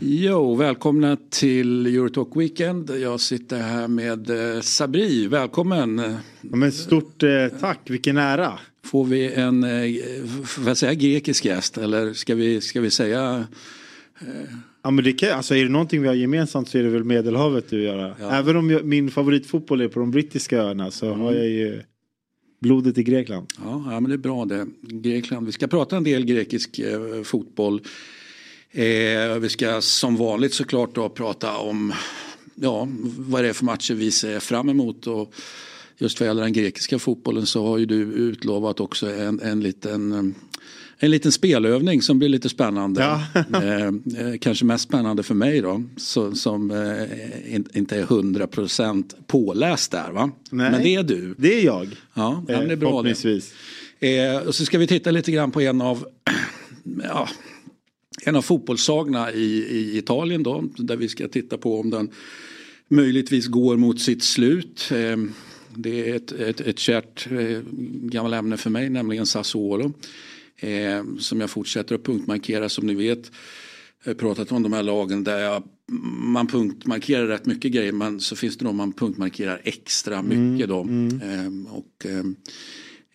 Jo, välkomna till Eurotalk Weekend. Jag sitter här med eh, Sabri, välkommen. Ja, men stort eh, tack, vilken ära. Får vi en, eh, får jag säga grekisk gäst eller ska vi, ska vi säga eh... Ja men det kan, alltså är det någonting vi har gemensamt så är det väl Medelhavet att göra. Ja. Även om jag, min favoritfotboll är på de brittiska öarna så mm. har jag ju blodet i Grekland. Ja, ja men det är bra det. Grekland. Vi ska prata en del grekisk eh, fotboll. Eh, vi ska som vanligt såklart då prata om ja, vad det är för matcher vi ser fram emot. Och just vad gäller den grekiska fotbollen så har ju du utlovat också en, en liten en liten spelövning som blir lite spännande. Ja. eh, eh kanske mest spännande för mig då. Så, som eh, in, inte är hundra procent påläst där va. Nej, Men det är du. Det är jag. Ja, eh, det är bra det. Eh, och så ska vi titta lite grann på en av ja, en av fotbollssagorna i, i Italien då, där vi ska titta på om den möjligtvis går mot sitt slut. Ehm, det är ett, ett, ett kärt eh, gammalt ämne för mig, nämligen Sassuolo. Ehm, som jag fortsätter att punktmarkera som ni vet. Jag har pratat om de här lagen där jag, man punktmarkerar rätt mycket grejer men så finns det de man punktmarkerar extra mycket. Då. Mm, mm. Ehm, och,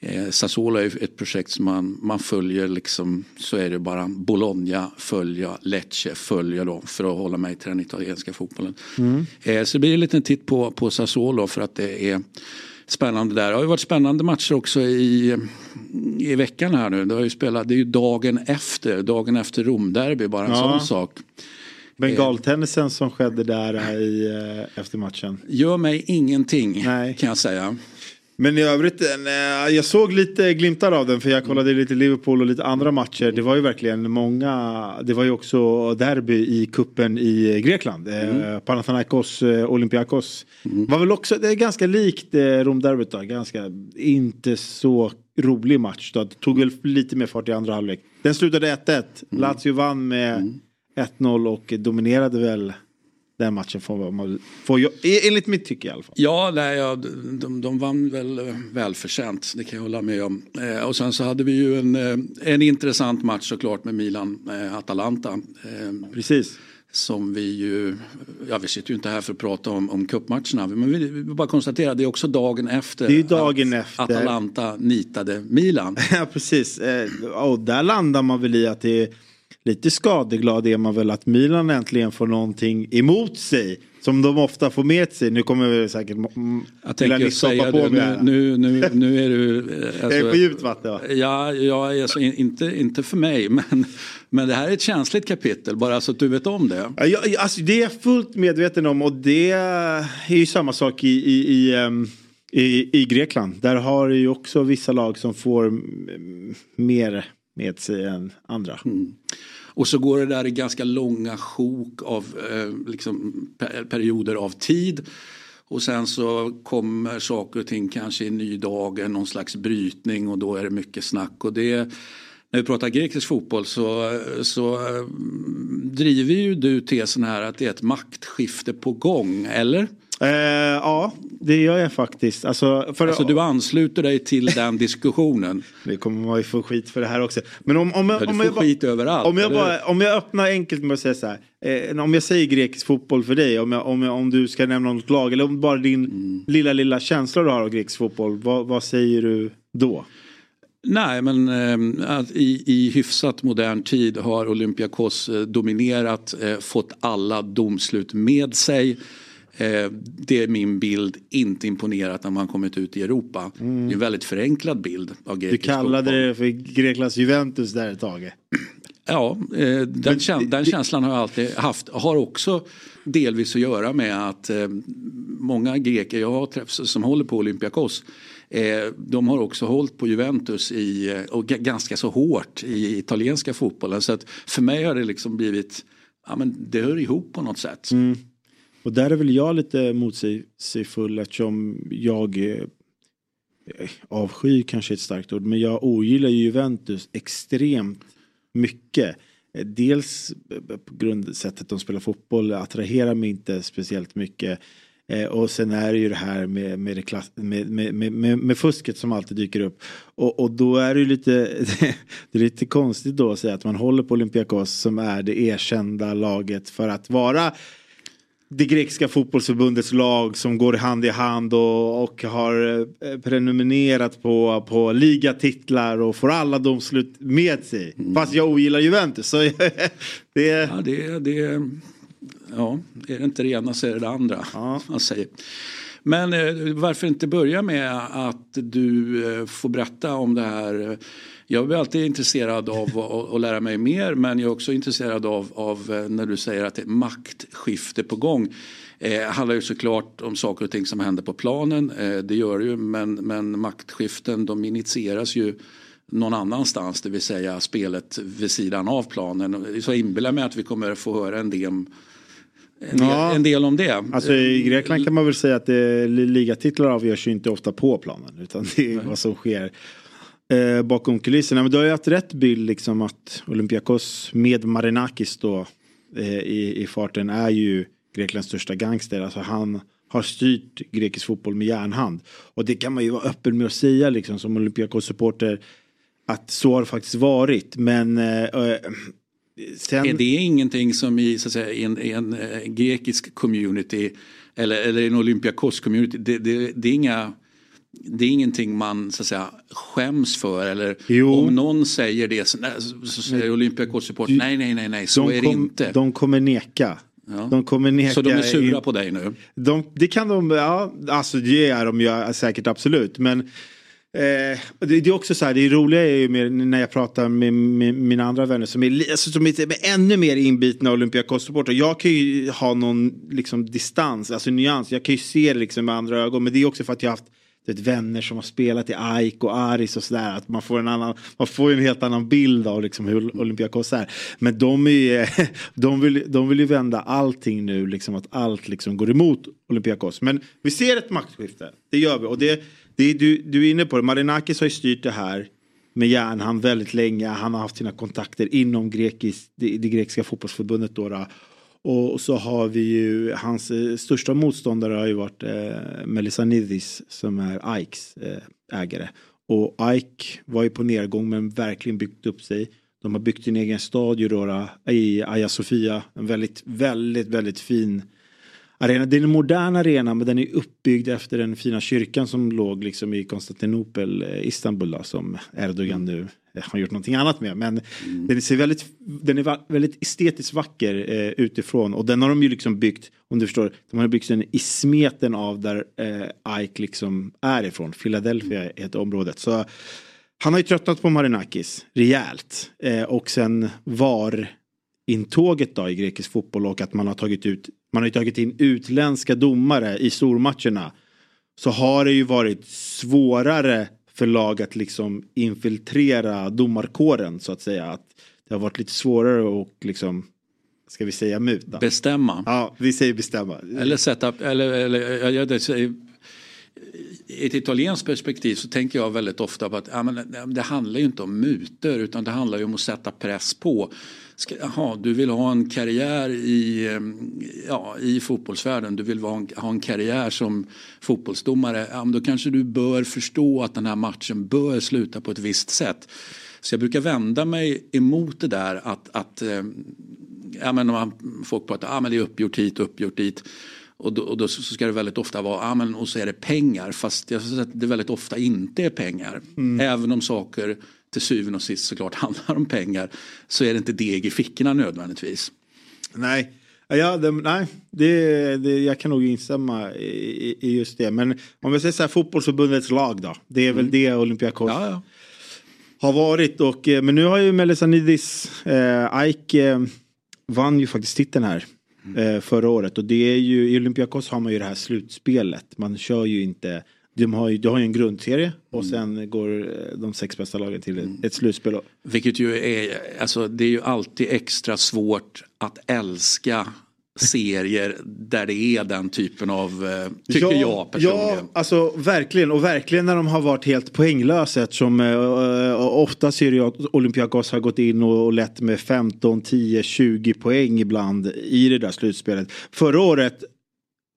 Eh, Sassuolo är ett projekt som man, man följer liksom, så är det bara Bologna följa, Lecce följa då för att hålla mig till den italienska fotbollen. Mm. Eh, så det blir en liten titt på, på Sassuolo för att det är spännande där. Det har ju varit spännande matcher också i, i veckan här nu. Det, har ju spelat, det är ju dagen efter, dagen efter Romderby, bara en ja. sån sak. Bengaltennisen som skedde där i, eh, efter matchen. Gör mig ingenting Nej. kan jag säga. Men i övrigt, eh, jag såg lite glimtar av den för jag kollade lite Liverpool och lite andra matcher. Det var ju verkligen många, det var ju också derby i kuppen i Grekland. Eh, mm. Panathinaikos, eh, Olympiakos. Mm. Var väl också, det är ganska likt Romderbyt då, ganska, inte så rolig match då. Det tog väl lite mer fart i andra halvlek. Den slutade 1-1, mm. Lazio vann med mm. 1-0 och dominerade väl den matchen får man får jag, enligt mitt tycke i alla fall. Ja, nej, ja de, de vann väl välförtjänt, det kan jag hålla med om. Eh, och sen så hade vi ju en, eh, en intressant match såklart med Milan-Atalanta. Eh, Precis. Som vi ju, ja vi sitter ju inte här för att prata om, om cupmatcherna. Men vi vill bara konstatera det är också dagen efter det är dagen att efter. Atalanta nitade Milan. ja precis, eh, och där landar man väl i att det är lite skadeglad är man väl att Milan äntligen får någonting emot sig. Som de ofta får med sig. Nu kommer vi säkert Jag tänker säga på det. Nu, nu, nu är du... Alltså, jag är på djupt vatten va? Ja, ja alltså, inte, inte för mig. Men, men det här är ett känsligt kapitel. Bara så att du vet om det. Ja, alltså, det är jag fullt medveten om. Och det är ju samma sak i, i, i um... I, I Grekland, där har ju också vissa lag som får mer med sig än andra. Mm. Och så går det där i ganska långa sjok av eh, liksom, perioder av tid. Och sen så kommer saker och ting kanske i ny dag, någon slags brytning och då är det mycket snack. Och det, när vi pratar grekisk fotboll så, så eh, driver ju du tesen här att det är ett maktskifte på gång, eller? Eh, ja, det gör jag faktiskt. Alltså, för, alltså du ansluter dig till den diskussionen? det kommer man ju få skit för det här också. Men om, om, jag, ja, om jag, skit överallt. Om jag, bara, om jag öppnar enkelt med att säga så här. Eh, om jag säger grekisk fotboll för dig, om, jag, om, jag, om du ska nämna något lag eller om bara din mm. lilla, lilla känsla du har av grekisk fotboll. Vad, vad säger du då? Nej, men eh, i, i hyfsat modern tid har Olympiakos eh, dominerat, eh, fått alla domslut med sig. Eh, det är min bild, inte imponerat när man kommit ut i Europa. Mm. Det är en väldigt förenklad bild av grekisk Du kallade fotboll. det för Greklands Juventus där ett tag. Ja, eh, den, käns den känslan har jag alltid haft. Har också delvis att göra med att eh, många greker jag har träffat som håller på Olympiakos de har också hållit på Juventus i, och ganska så hårt i italienska fotbollen. Så att för mig har det liksom blivit, ja men det hör ihop på något sätt. Mm. Och där är väl jag lite motsägelsefull eftersom jag eh, avskyr kanske ett starkt ord men jag ogillar Juventus extremt mycket. Eh, dels eh, på grundsättet de spelar fotboll attraherar mig inte speciellt mycket. Och sen är det ju det här med, med, det klass, med, med, med, med, fusket som alltid dyker upp. Och, och då är det ju lite, det är lite konstigt då att säga att man håller på Olympiakos som är det erkända laget för att vara det grekiska fotbollsförbundets lag som går hand i hand och, och har eh, prenumererat på, på ligatitlar och får alla domslut med sig. Mm. Fast jag ogillar Juventus. Så det, ja, det, det, ja, är det inte det ena så är det det andra. Ja. Man säger. Men eh, varför inte börja med att du eh, får berätta om det här. Jag är alltid intresserad av att lära mig mer men jag är också intresserad av, av eh, när du säger att det är maktskifte på gång. Det handlar ju såklart om saker och ting som händer på planen. det gör det ju men, men maktskiften de initieras ju någon annanstans, det vill säga spelet vid sidan av planen. Så jag inbillar mig att vi kommer få höra en del en del, ja. en del om det. Alltså i Grekland kan man väl säga att det, ligatitlar avgörs ju inte ofta på planen utan det är Nej. vad som sker eh, bakom kulisserna. Men du har ju haft rätt bild liksom att Olympiakos med Marinakis då eh, i, i farten är ju Greklands största gangster. Alltså han har styrt grekisk fotboll med järnhand. Och det kan man ju vara öppen med att säga liksom som Olympiakos supporter att så har det faktiskt varit. Men eh, eh, Sen... Är det ingenting som i, så att säga, en, i en eh, grekisk community eller, eller en Olympiakos-community, det, det, det, är inga det är ingenting man så att säga skäms för eller jo. om någon säger det så, så säger Olympiakos-support nej nej nej nej så de är det kom, inte. De kommer neka. Ja. De kommer neka. Så de är sura in, på dig nu? De, det kan de, ja alltså det är de ju säkert absolut men Eh, det, det, är också så här, det roliga är ju med, när jag pratar med, med, mina andra vänner som är, alltså, som är ännu mer inbitna Olympiakos-supportrar. Jag kan ju ha någon liksom, distans, alltså nyans. Jag kan ju se det liksom, med andra ögon. Men det är också för att jag har haft vet, vänner som har spelat i AIK och Aris och sådär. Att man får en annan, man får en helt annan bild av liksom hur Olympiakos är. Men de, är, de, vill, de vill ju vända allting nu, liksom att allt liksom går emot Olympiakos. Men vi ser ett maktskifte, det gör vi. Och det det, du, du är inne på det, Marinakis har ju styrt det här med järnhand väldigt länge. Han har haft sina kontakter inom grekis, det, det grekiska fotbollsförbundet. Då, då. Och så har vi ju hans eh, största motståndare har ju varit eh, Melisanidis som är Ikes eh, ägare. Och Ike var ju på nedgång men verkligen byggt upp sig. De har byggt en egen stadion i Hagia Sofia. En väldigt, väldigt, väldigt fin arena. Det är en modern arena men den är uppbyggd efter den fina kyrkan som låg liksom i Konstantinopel, eh, Istanbul då, som Erdogan nu eh, har gjort någonting annat med. Men mm. den, ser väldigt, den är väldigt estetiskt vacker eh, utifrån och den har de ju liksom byggt, om du förstår, de har byggt den i smeten av där eh, Ike liksom är ifrån. Philadelphia heter området. Så han har ju tröttnat på Marinakis rejält. Eh, och sen var intåget då i grekisk fotboll och att man har tagit ut man har ju tagit in utländska domare i stormatcherna. Så har det ju varit svårare för lag att liksom infiltrera domarkåren så att säga. Att det har varit lite svårare att liksom Ska vi säga muta? Bestämma. Ja, vi säger bestämma. Eller sätta, eller, eller jag, jag, säger, i ett italienskt perspektiv så tänker jag väldigt ofta på att ja, men, det handlar ju inte om mutor utan det handlar ju om att sätta press på. Ska, aha, du vill ha en karriär i, ehm, ja, i fotbollsvärlden, du vill ha en, ha en karriär som fotbollsdomare. Ja, då kanske du bör förstå att den här matchen bör sluta på ett visst sätt. Så jag brukar vända mig emot det där att, att ehm, ja, men man, folk pratar att ah, men det är uppgjort hit och uppgjort dit. Och då, och då, så ska det väldigt ofta vara, ja men och så är det pengar. Fast jag att det väldigt ofta inte är pengar. Mm. Även om saker till syvende och sist såklart handlar om pengar. Så är det inte deg i fickorna nödvändigtvis. Nej, ja, det, nej det, det, jag kan nog instämma i, i, just det. Men om vi säger så här, fotbollsförbundets lag då. Det är mm. väl det Olympiakos ja, ja. har varit. Och, eh, men nu har ju Melisanidis, eh, Ike eh, vann ju faktiskt titeln här mm. förra året. Och det är ju, i Olympiakos har man ju det här slutspelet. Man kör ju inte de har ju, de har ju en grundserie och mm. sen går eh, de sex bästa lagen till mm. ett slutspel. Vilket ju är, alltså det är ju alltid extra svårt att älska serier där det är den typen av, eh, tycker ja, jag personligen. Ja, alltså verkligen. Och verkligen när de har varit helt poänglösa eftersom uh, ofta ser jag att Olympiakos har gått in och, och lett med 15, 10, 20 poäng ibland i det där slutspelet. Förra året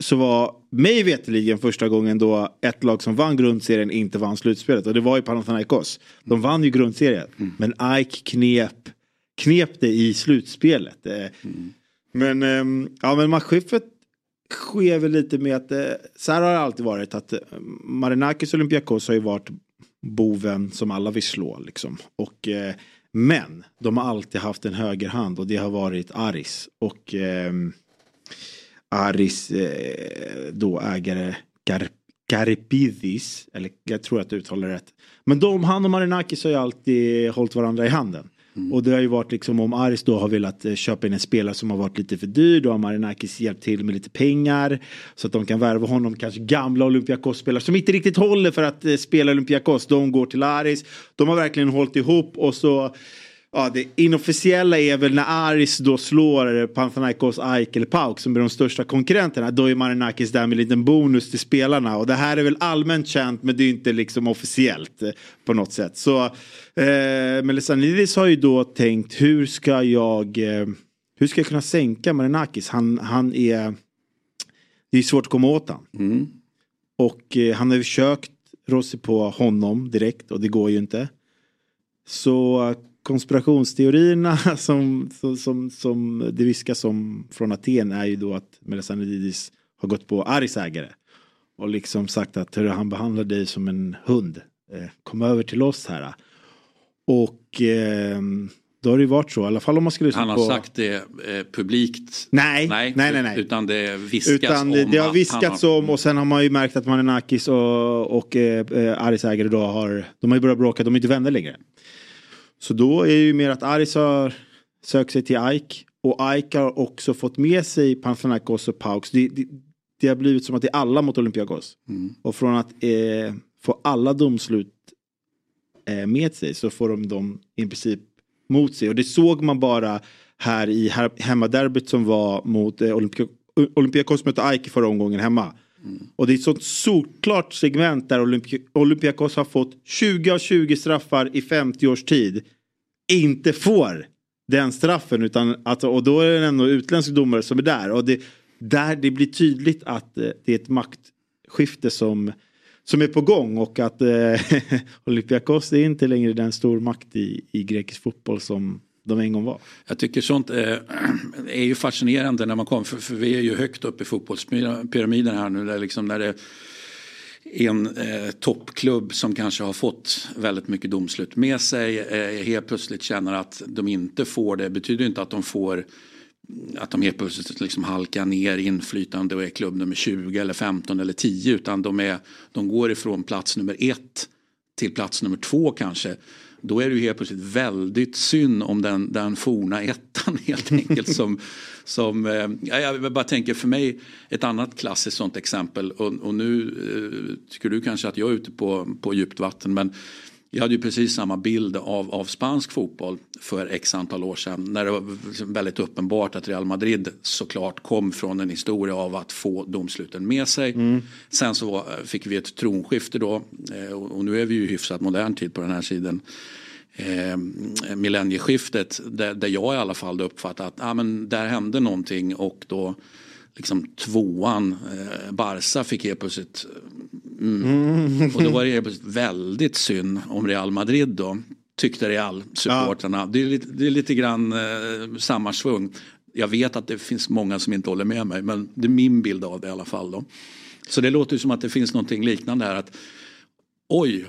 så var mig veterligen första gången då ett lag som vann grundserien inte vann slutspelet och det var ju Panathinaikos. De vann ju grundserien mm. men Ike knep, knep det i slutspelet. Mm. Men, ehm, ja, men matchskiftet sker väl lite med att eh, så här har det alltid varit att eh, Marinakis Olympiakos har ju varit boven som alla vill slå liksom. Och, eh, men de har alltid haft en högerhand och det har varit Aris. Och eh, Aris eh, då ägare Gar Garipidis, eller jag tror att du uttalar rätt. Men de, han och Marinakis har ju alltid hållit varandra i handen. Mm. Och det har ju varit liksom om Aris då har velat eh, köpa in en spelare som har varit lite för dyr. Då har Marinakis hjälpt till med lite pengar. Så att de kan värva honom. Kanske gamla Olympiakos-spelare som inte riktigt håller för att eh, spela Olympiakos. De går till Aris. De har verkligen hållit ihop och så Ja, det inofficiella är väl när Aris då slår Panathinaikos, Aik eller Pauk som är de största konkurrenterna. Då är Marinakis där med en liten bonus till spelarna. Och det här är väl allmänt känt men det är inte liksom officiellt eh, på något sätt. Så eh, Melisanidis har ju då tänkt hur ska jag eh, hur ska jag kunna sänka Marinakis? Han, han är det är svårt att komma åt han. Mm. Och eh, han har försökt rå sig på honom direkt och det går ju inte. Så konspirationsteorierna som, som, som, som det viskas om från Aten är ju då att Melisanidis har gått på Aris ägare. Och liksom sagt att han behandlar dig som en hund. Eh, kom över till oss här. Och eh, då har det ju varit så, i alla fall om man skulle Han har på... sagt det eh, publikt? Nej, nej, nej, nej, nej. Utan det viskas utan det, om. Det har viskats har... om och sen har man ju märkt att Marinakis och, och eh, Aris ägare då har, de har ju börjat bråka, de är inte vänner längre. Så då är det ju mer att Aris har sökt sig till Ike. Och Ike har också fått med sig Panathinaikos och Pauks. Det, det, det, har blivit som att det är alla mot Olympiakos. Mm. Och från att eh, få alla domslut eh, med sig så får de dem i princip mot sig. Och det såg man bara här i hemmaderbyt som var mot eh, Olympiakos mötte Ike förra omgången hemma. Mm. Och det är ett sånt solklart segment där Olympi Olympiakos har fått 20 av 20 straffar i 50 års tid. Inte får den straffen utan att, och då är det ändå utländsk domare som är där. Och det, där det blir tydligt att eh, det är ett maktskifte som, som är på gång och att eh, Olympiakos är inte längre den stormakt i, i grekisk fotboll som de en gång var. Jag tycker sånt är, eh, är ju fascinerande när man kommer, för, för, vi är ju högt upp i fotbollspyramiden här nu. Där liksom när det en eh, toppklubb som kanske har fått väldigt mycket domslut med sig eh, helt plötsligt känner att de inte får det betyder inte att de får att de helt plötsligt liksom halkar ner inflytande och är klubb nummer 20 eller 15 eller 10 utan de, är, de går ifrån plats nummer 1 till plats nummer 2 kanske då är det ju helt plötsligt väldigt synd om den, den forna ettan helt enkelt. som, som, eh, jag bara tänker för mig ett annat klassiskt sånt exempel och, och nu eh, tycker du kanske att jag är ute på, på djupt vatten men jag hade ju precis samma bild av, av spansk fotboll för x antal år sedan. När det var liksom väldigt uppenbart att Real Madrid såklart kom från en historia av att få domsluten med sig. Mm. Sen så var, fick vi ett tronskifte då eh, och nu är vi ju hyfsat modern tid på den här sidan. Eh, millennieskiftet där, där jag i alla fall uppfattat att ah, men där hände någonting och då liksom tvåan, eh, Barca fick helt plötsligt mm. Och då var det väldigt synd om Real Madrid då tyckte Real-supportrarna. Ja. Det, är lite, det är lite grann eh, samma svung. Jag vet att det finns många som inte håller med mig men det är min bild av det i alla fall. Då. Så det låter som att det finns någonting liknande här. att Oj,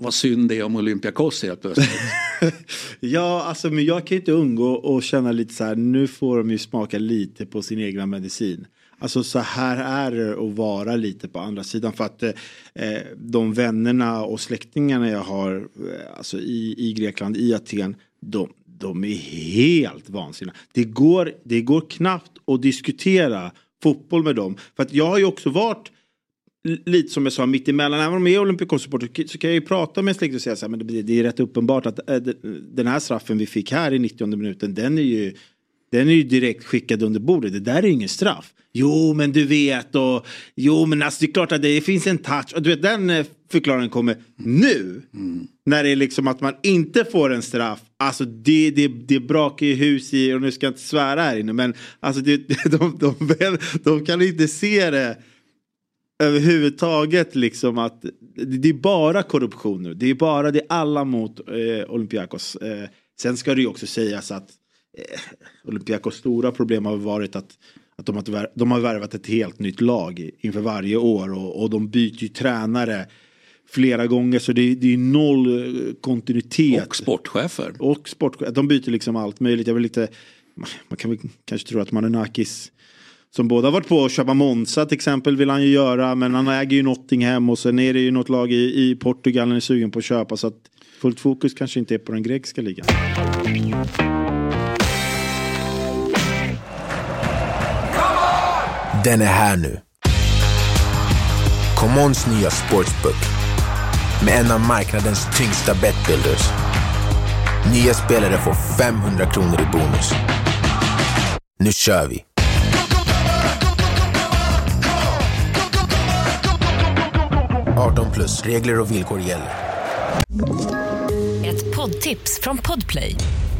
vad synd det är om Olympiakos helt plötsligt. ja, alltså men jag kan inte undgå att känna lite så här, nu får de ju smaka lite på sin egna medicin. Alltså så här är det att vara lite på andra sidan för att eh, eh, de vännerna och släktingarna jag har eh, alltså i, i Grekland, i Aten, de, de är helt vansinniga. Det går, det går knappt att diskutera fotboll med dem. För att jag har ju också varit lite som jag sa mitt emellan. Även om jag är Olympiakos-supporter så kan jag ju prata med släkt och säga så här, men det, det är rätt uppenbart att äh, den här straffen vi fick här i 90 minuten den är ju den är ju direkt skickad under bordet. Det där är ju ingen straff. Jo men du vet och jo men alltså det är klart att det finns en touch. Och du vet den eh, förklaringen kommer nu. Mm. När det är liksom att man inte får en straff. Alltså det, det, det brakar ju hus i, och nu ska jag inte svära här inne men alltså det, de, de, de, de kan inte se det överhuvudtaget liksom att det är bara korruption nu. Det är bara det är alla mot eh, Olympiakos. Eh, sen ska det ju också sägas att Olympiakos stora problem har varit att, att de, har, de har värvat ett helt nytt lag inför varje år och, och de byter ju tränare flera gånger så det, det är noll eh, kontinuitet. Och sportchefer. Och sportchefer. De byter liksom allt möjligt. Jag vill lite, man kan väl kanske tro att Manenakis som båda varit på att köpa Monza till exempel vill han ju göra. Men han äger ju Nottingham och sen är det ju något lag i, i Portugal han är sugen på att köpa. Så att fullt fokus kanske inte är på den grekiska ligan. Den är här nu. Commons nya sportsbook med en av marknadens tyngsta betbuilders. Nya spelare får 500 kronor i bonus. Nu kör vi! 18 plus. Regler och villkor gäller. Ett poddtips från Podplay.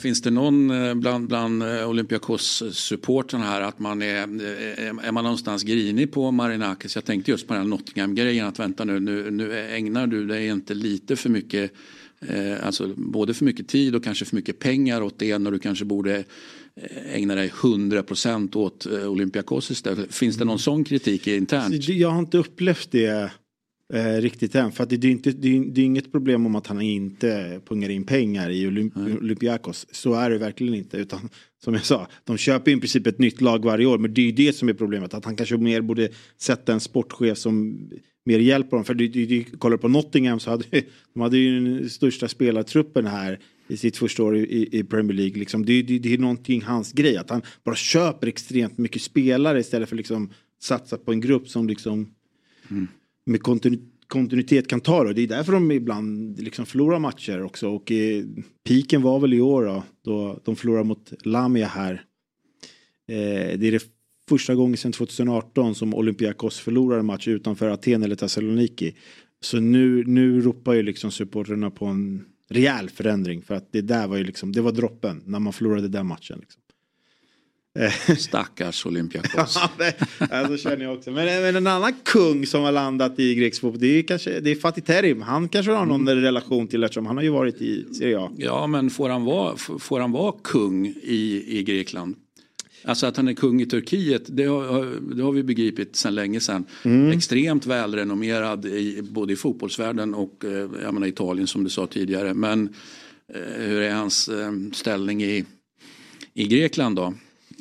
Finns det någon eh, bland, bland eh, Olympiakos-supporten här att man är, eh, är man någonstans grinig på Marinakis? Jag tänkte just på den Nottingham-grejen att vänta nu, nu, nu ägnar du dig inte lite för mycket alltså både för mycket tid och kanske för mycket pengar åt det när du kanske borde ägna dig 100% åt Olympiakos istället. Finns det någon sån kritik internt? Alltså, jag har inte upplevt det eh, riktigt än. För att det, det, är inte, det, är, det är inget problem om att han inte pungar in pengar i Olymp mm. Olympiakos. Så är det verkligen inte. Utan som jag sa, de köper i princip ett nytt lag varje år. Men det är ju det som är problemet. Att han kanske mer borde sätta en sportchef som mer hjälper dem. För du, du, du kollar på Nottingham så hade de hade ju den största spelartruppen här i sitt första år i, i Premier League. Liksom. Det, det, det är någonting hans grej. Att han bara köper extremt mycket spelare istället för liksom satsa på en grupp som liksom mm med kontinu, kontinuitet kan ta det. Det är därför de ibland liksom förlorar matcher också. Och eh, piken var väl i år då, då de förlorade mot Lamia här. Eh, det är det första gången sedan 2018 som Olympiakos förlorar en match utanför Aten eller Thessaloniki. Så nu, nu ropar ju liksom supporterna på en rejäl förändring för att det där var ju liksom, det var droppen när man förlorade den matchen. Liksom. Stackars Olympiakos. ja, så känner jag också. Men, men, en annan kung som har landat i grekisk fotboll det är kanske det är Fatih Terim. Han kanske har någon mm. relation till eftersom han har ju varit i Serie A. Ja men får han vara, får han vara kung i, i Grekland? Alltså att han är kung i Turkiet, det har, det har vi begripit sedan länge sedan. Mm. Extremt välrenommerad i, både i fotbollsvärlden och eh, jag menar, Italien som du sa tidigare. Men eh, hur är hans eh, ställning i, i Grekland då?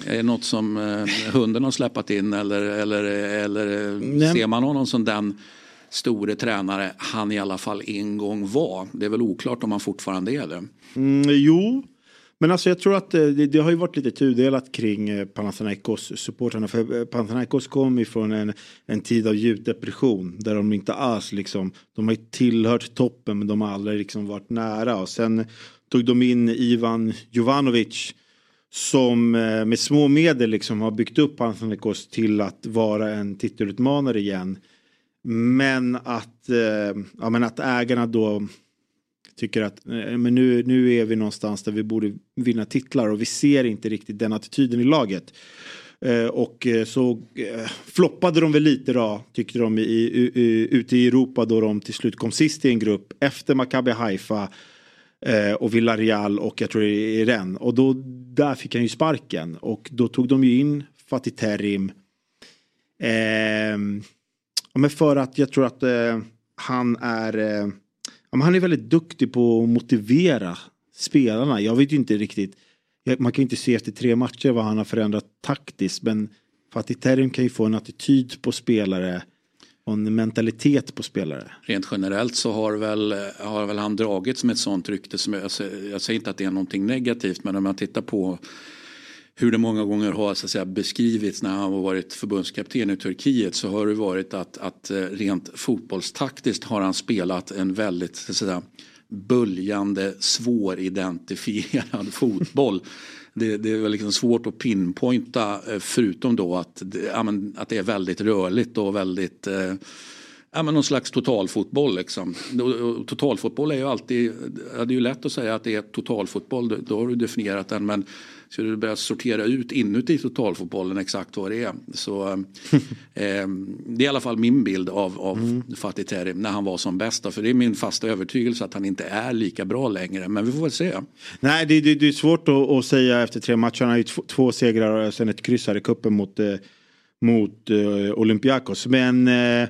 Är det något som eh, hunden har släppt in eller, eller, eller ser man honom som den store tränare han i alla fall en gång var? Det är väl oklart om han fortfarande är det. Mm, jo, men alltså jag tror att eh, det, det, har ju varit lite tudelat kring eh, Panathinaikos supportrarna. För Panathinaikos kom ifrån en, en tid av djup depression. Där de inte alls liksom, de har ju tillhört toppen men de har aldrig liksom varit nära. Och sen tog de in Ivan Jovanovic. Som eh, med små medel liksom har byggt upp Panathinaikos till att vara en titelutmanare igen. Men att, eh, ja, men att ägarna då tycker att eh, men nu, nu är vi någonstans där vi borde vinna titlar och vi ser inte riktigt den attityden i laget. Och så floppade de väl lite då, tyckte de, i, i, ute i Europa då de till slut kom sist i en grupp efter Maccabi Haifa eh, och Villarreal och jag tror det är Ren. Och då, där fick han ju sparken och då tog de ju in Fatih Terim. Eh, men för att jag tror att eh, han är eh, ja, han är väldigt duktig på att motivera spelarna. Jag vet ju inte riktigt. Man kan ju inte se efter tre matcher vad han har förändrat taktiskt. Men Fatih Terim kan ju få en attityd på spelare en mentalitet på spelare. Rent generellt så har väl, har väl han dragits med ett sånt rykte. Som jag, jag säger inte att det är någonting negativt men om man tittar på hur det många gånger har så att säga, beskrivits när han har varit förbundskapten i Turkiet så har det varit att, att eh, rent fotbollstaktiskt har han spelat en väldigt så att säga, böljande, svåridentifierad fotboll. Det, det, är liksom svårt att pinpointa eh, förutom då att, ja, men, att det är väldigt rörligt och väldigt eh, ja, men någon slags totalfotboll. Liksom. Totalfotboll är ju alltid, ja, det är ju lätt att säga att det är totalfotboll, då har du definierat den. Men ska du börja sortera ut inuti totalfotbollen exakt vad det är. Så, eh, det är i alla fall min bild av, av mm. Fatih Terim när han var som bäst. För det är min fasta övertygelse att han inte är lika bra längre. Men vi får väl se. Nej, det, det, det är svårt att, att, säga efter tre matcher. Han har ju två, två segrar och sen ett kryss här i cupen mot, eh, mot eh, Olympiakos. Men eh,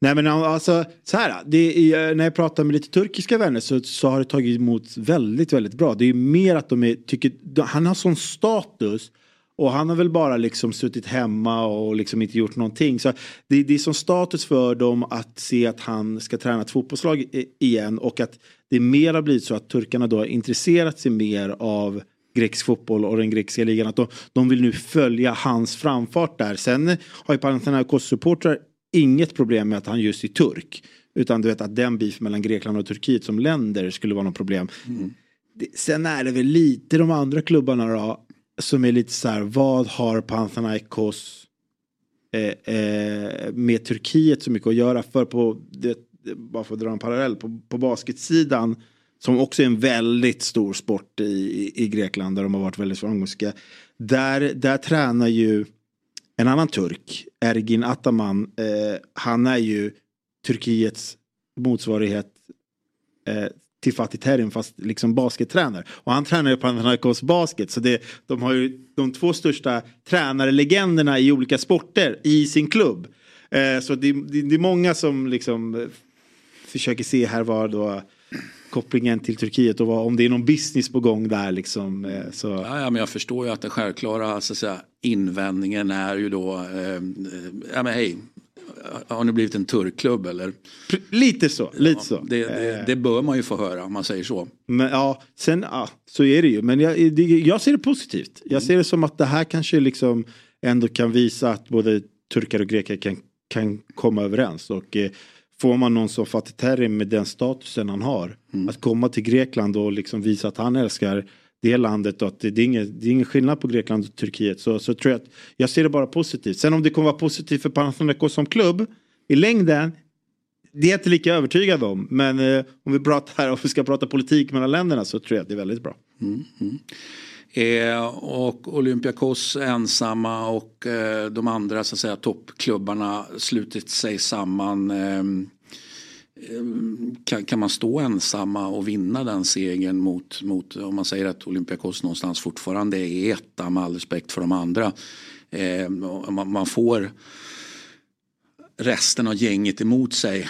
Nej men alltså så här, är, eh, när jag pratar med lite turkiska vänner så, så har det tagit emot väldigt, väldigt bra. Det är mer att de är, tycker, han har sån status och han har väl bara liksom suttit hemma och liksom inte gjort någonting. Så det, det är som status för dem att se att han ska träna ett fotbollslag igen och att det mer har blivit så att turkarna då har intresserat sig mer av grekisk fotboll och den grekiska ligan. Att de, de vill nu följa hans framfart där. Sen har ju Panathinaikos-supportrar inget problem med att han just är turk. Utan du vet att den beef mellan Grekland och Turkiet som länder skulle vara något problem. Mm. sen är det väl lite de andra klubbarna då. Som är lite så här, vad har Panathinaikos eh, eh, med Turkiet så mycket att göra? För på, det, bara för att dra en parallell, på, på basketsidan som också är en väldigt stor sport i, i, i Grekland där de har varit väldigt framgångsrika. Där, där tränar ju en annan turk, Ergin Ataman, eh, han är ju Turkiets motsvarighet eh, till Fatih Terim fast liksom baskettränare. Och han tränar ju på Panathinaikos Basket så det, de har ju de två största tränarlegenderna i olika sporter i sin klubb. Eh, så det, det, det, är många som liksom eh, försöker se här var då kopplingen till Turkiet och vad, om det är någon business på gång där liksom. Eh, så. Ja, ja, men jag förstår ju att den självklara så att säga, invändningen är ju då, eh, ja men hej, har ni blivit en turkklubb eller? Lite så, lite så. Det, det, eh. det, bör man ju få höra om man säger så. Men ja, sen ja, så är det ju. Men jag, det, jag ser det positivt. Jag ser det som att det här kanske liksom ändå kan visa att både turkar och greker kan, kan komma överens. Och eh, får man någon som Fatih Terim med den statusen han har. Mm. Att komma till Grekland och liksom visa att han älskar det landet och att det är, ingen, det är ingen skillnad på Grekland och Turkiet. Så, så tror jag att jag ser det bara positivt. Sen om det kommer vara positivt för Panathinaikos som klubb i längden. Det är jag inte lika övertygad om. Men eh, om vi pratar om vi ska prata politik mellan länderna så tror jag att det är väldigt bra. Mm, mm. Eh, och Olympiakos ensamma och eh, de andra så att säga, toppklubbarna slutit sig samman. Eh, eh, kan, kan, man stå ensamma och vinna den segern mot, mot om man säger att Olympiakos någonstans fortfarande är etta med all respekt för de andra. Eh, man, man, får resten av gänget emot sig.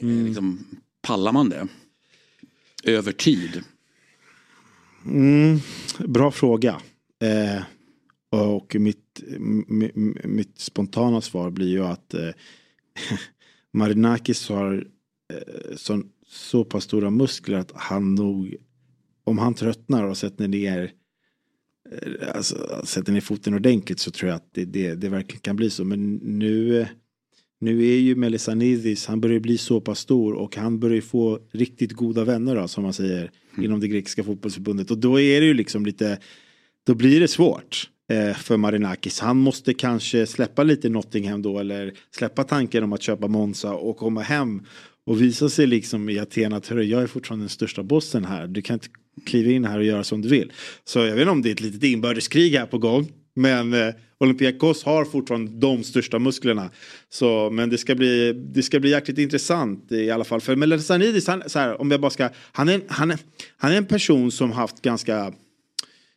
Mm. Liksom, pallar man det? Över tid? Mm, bra fråga. Eh, och mitt, mitt spontana svar blir ju att eh, Marinakis har eh, så, så pass stora muskler att han nog om han tröttnar och sätter ner eh, alltså, sätter ner foten ordentligt så tror jag att det, det, det verkligen kan bli så. Men nu nu är ju Melisanidis, han börjar bli så pass stor och han börjar få riktigt goda vänner då, som man säger mm. inom det grekiska fotbollsförbundet. Och då är det ju liksom lite, då blir det svårt eh, för Marinakis. Han måste kanske släppa lite Nottingham då eller släppa tanken om att köpa Monza och komma hem och visa sig liksom i Aten att jag är fortfarande den största bossen här. Du kan inte kliva in här och göra som du vill. Så jag vet inte om det är ett litet inbördeskrig här på gång. Men eh, Olympiakos har fortfarande de största musklerna. Så, men det ska bli, det ska bli jäkligt intressant i alla fall. För Melanzanidis, han, så här, om jag bara ska, han är, han, är, han är en person som haft ganska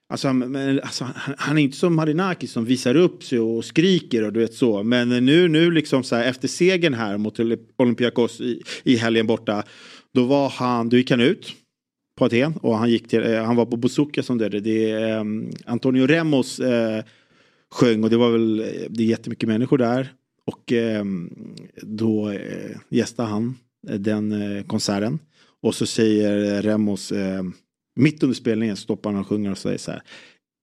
Alltså, men, alltså, han, han, är inte som Marinaki som visar upp sig och skriker och du vet så. Men nu, nu liksom så här, efter segern här mot Olympiakos i, i helgen borta. Då var han, då gick han ut på Aten och han, gick till, eh, han var på Bouzouka som dödade. Det är Antonio Remos eh, sjöng och det var väl eh, det är jättemycket människor där. Och eh, då eh, gästade han den eh, konserten. Och så säger Remos, eh, mitt under spelningen stoppar han och sjunger och säger så här.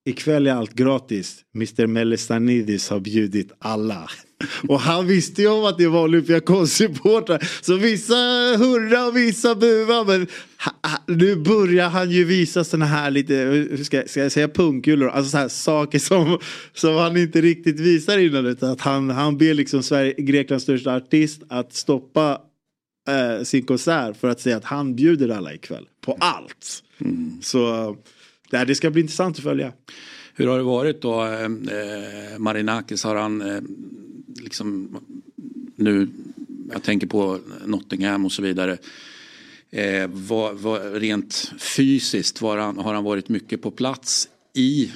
Ikväll är allt gratis. Mr Melistanidis har bjudit alla. Och han visste ju om att det var Olympiakos-supportrar. Så vissa hurra och vissa bua. Men nu börjar han ju visa såna här lite, ska, ska jag säga punkkulor? Alltså så här saker som, som han inte riktigt visar innan. Utan att han, han ber liksom Sverige, Greklands största artist att stoppa eh, sin konsert för att säga att han bjuder alla ikväll. På allt. Mm. Så det, det ska bli intressant att följa. Hur har det varit då? Eh, eh, Marinakis, har han eh, liksom nu, jag tänker på Nottingham och så vidare. Eh, var, var, rent fysiskt var han, har han varit mycket på plats i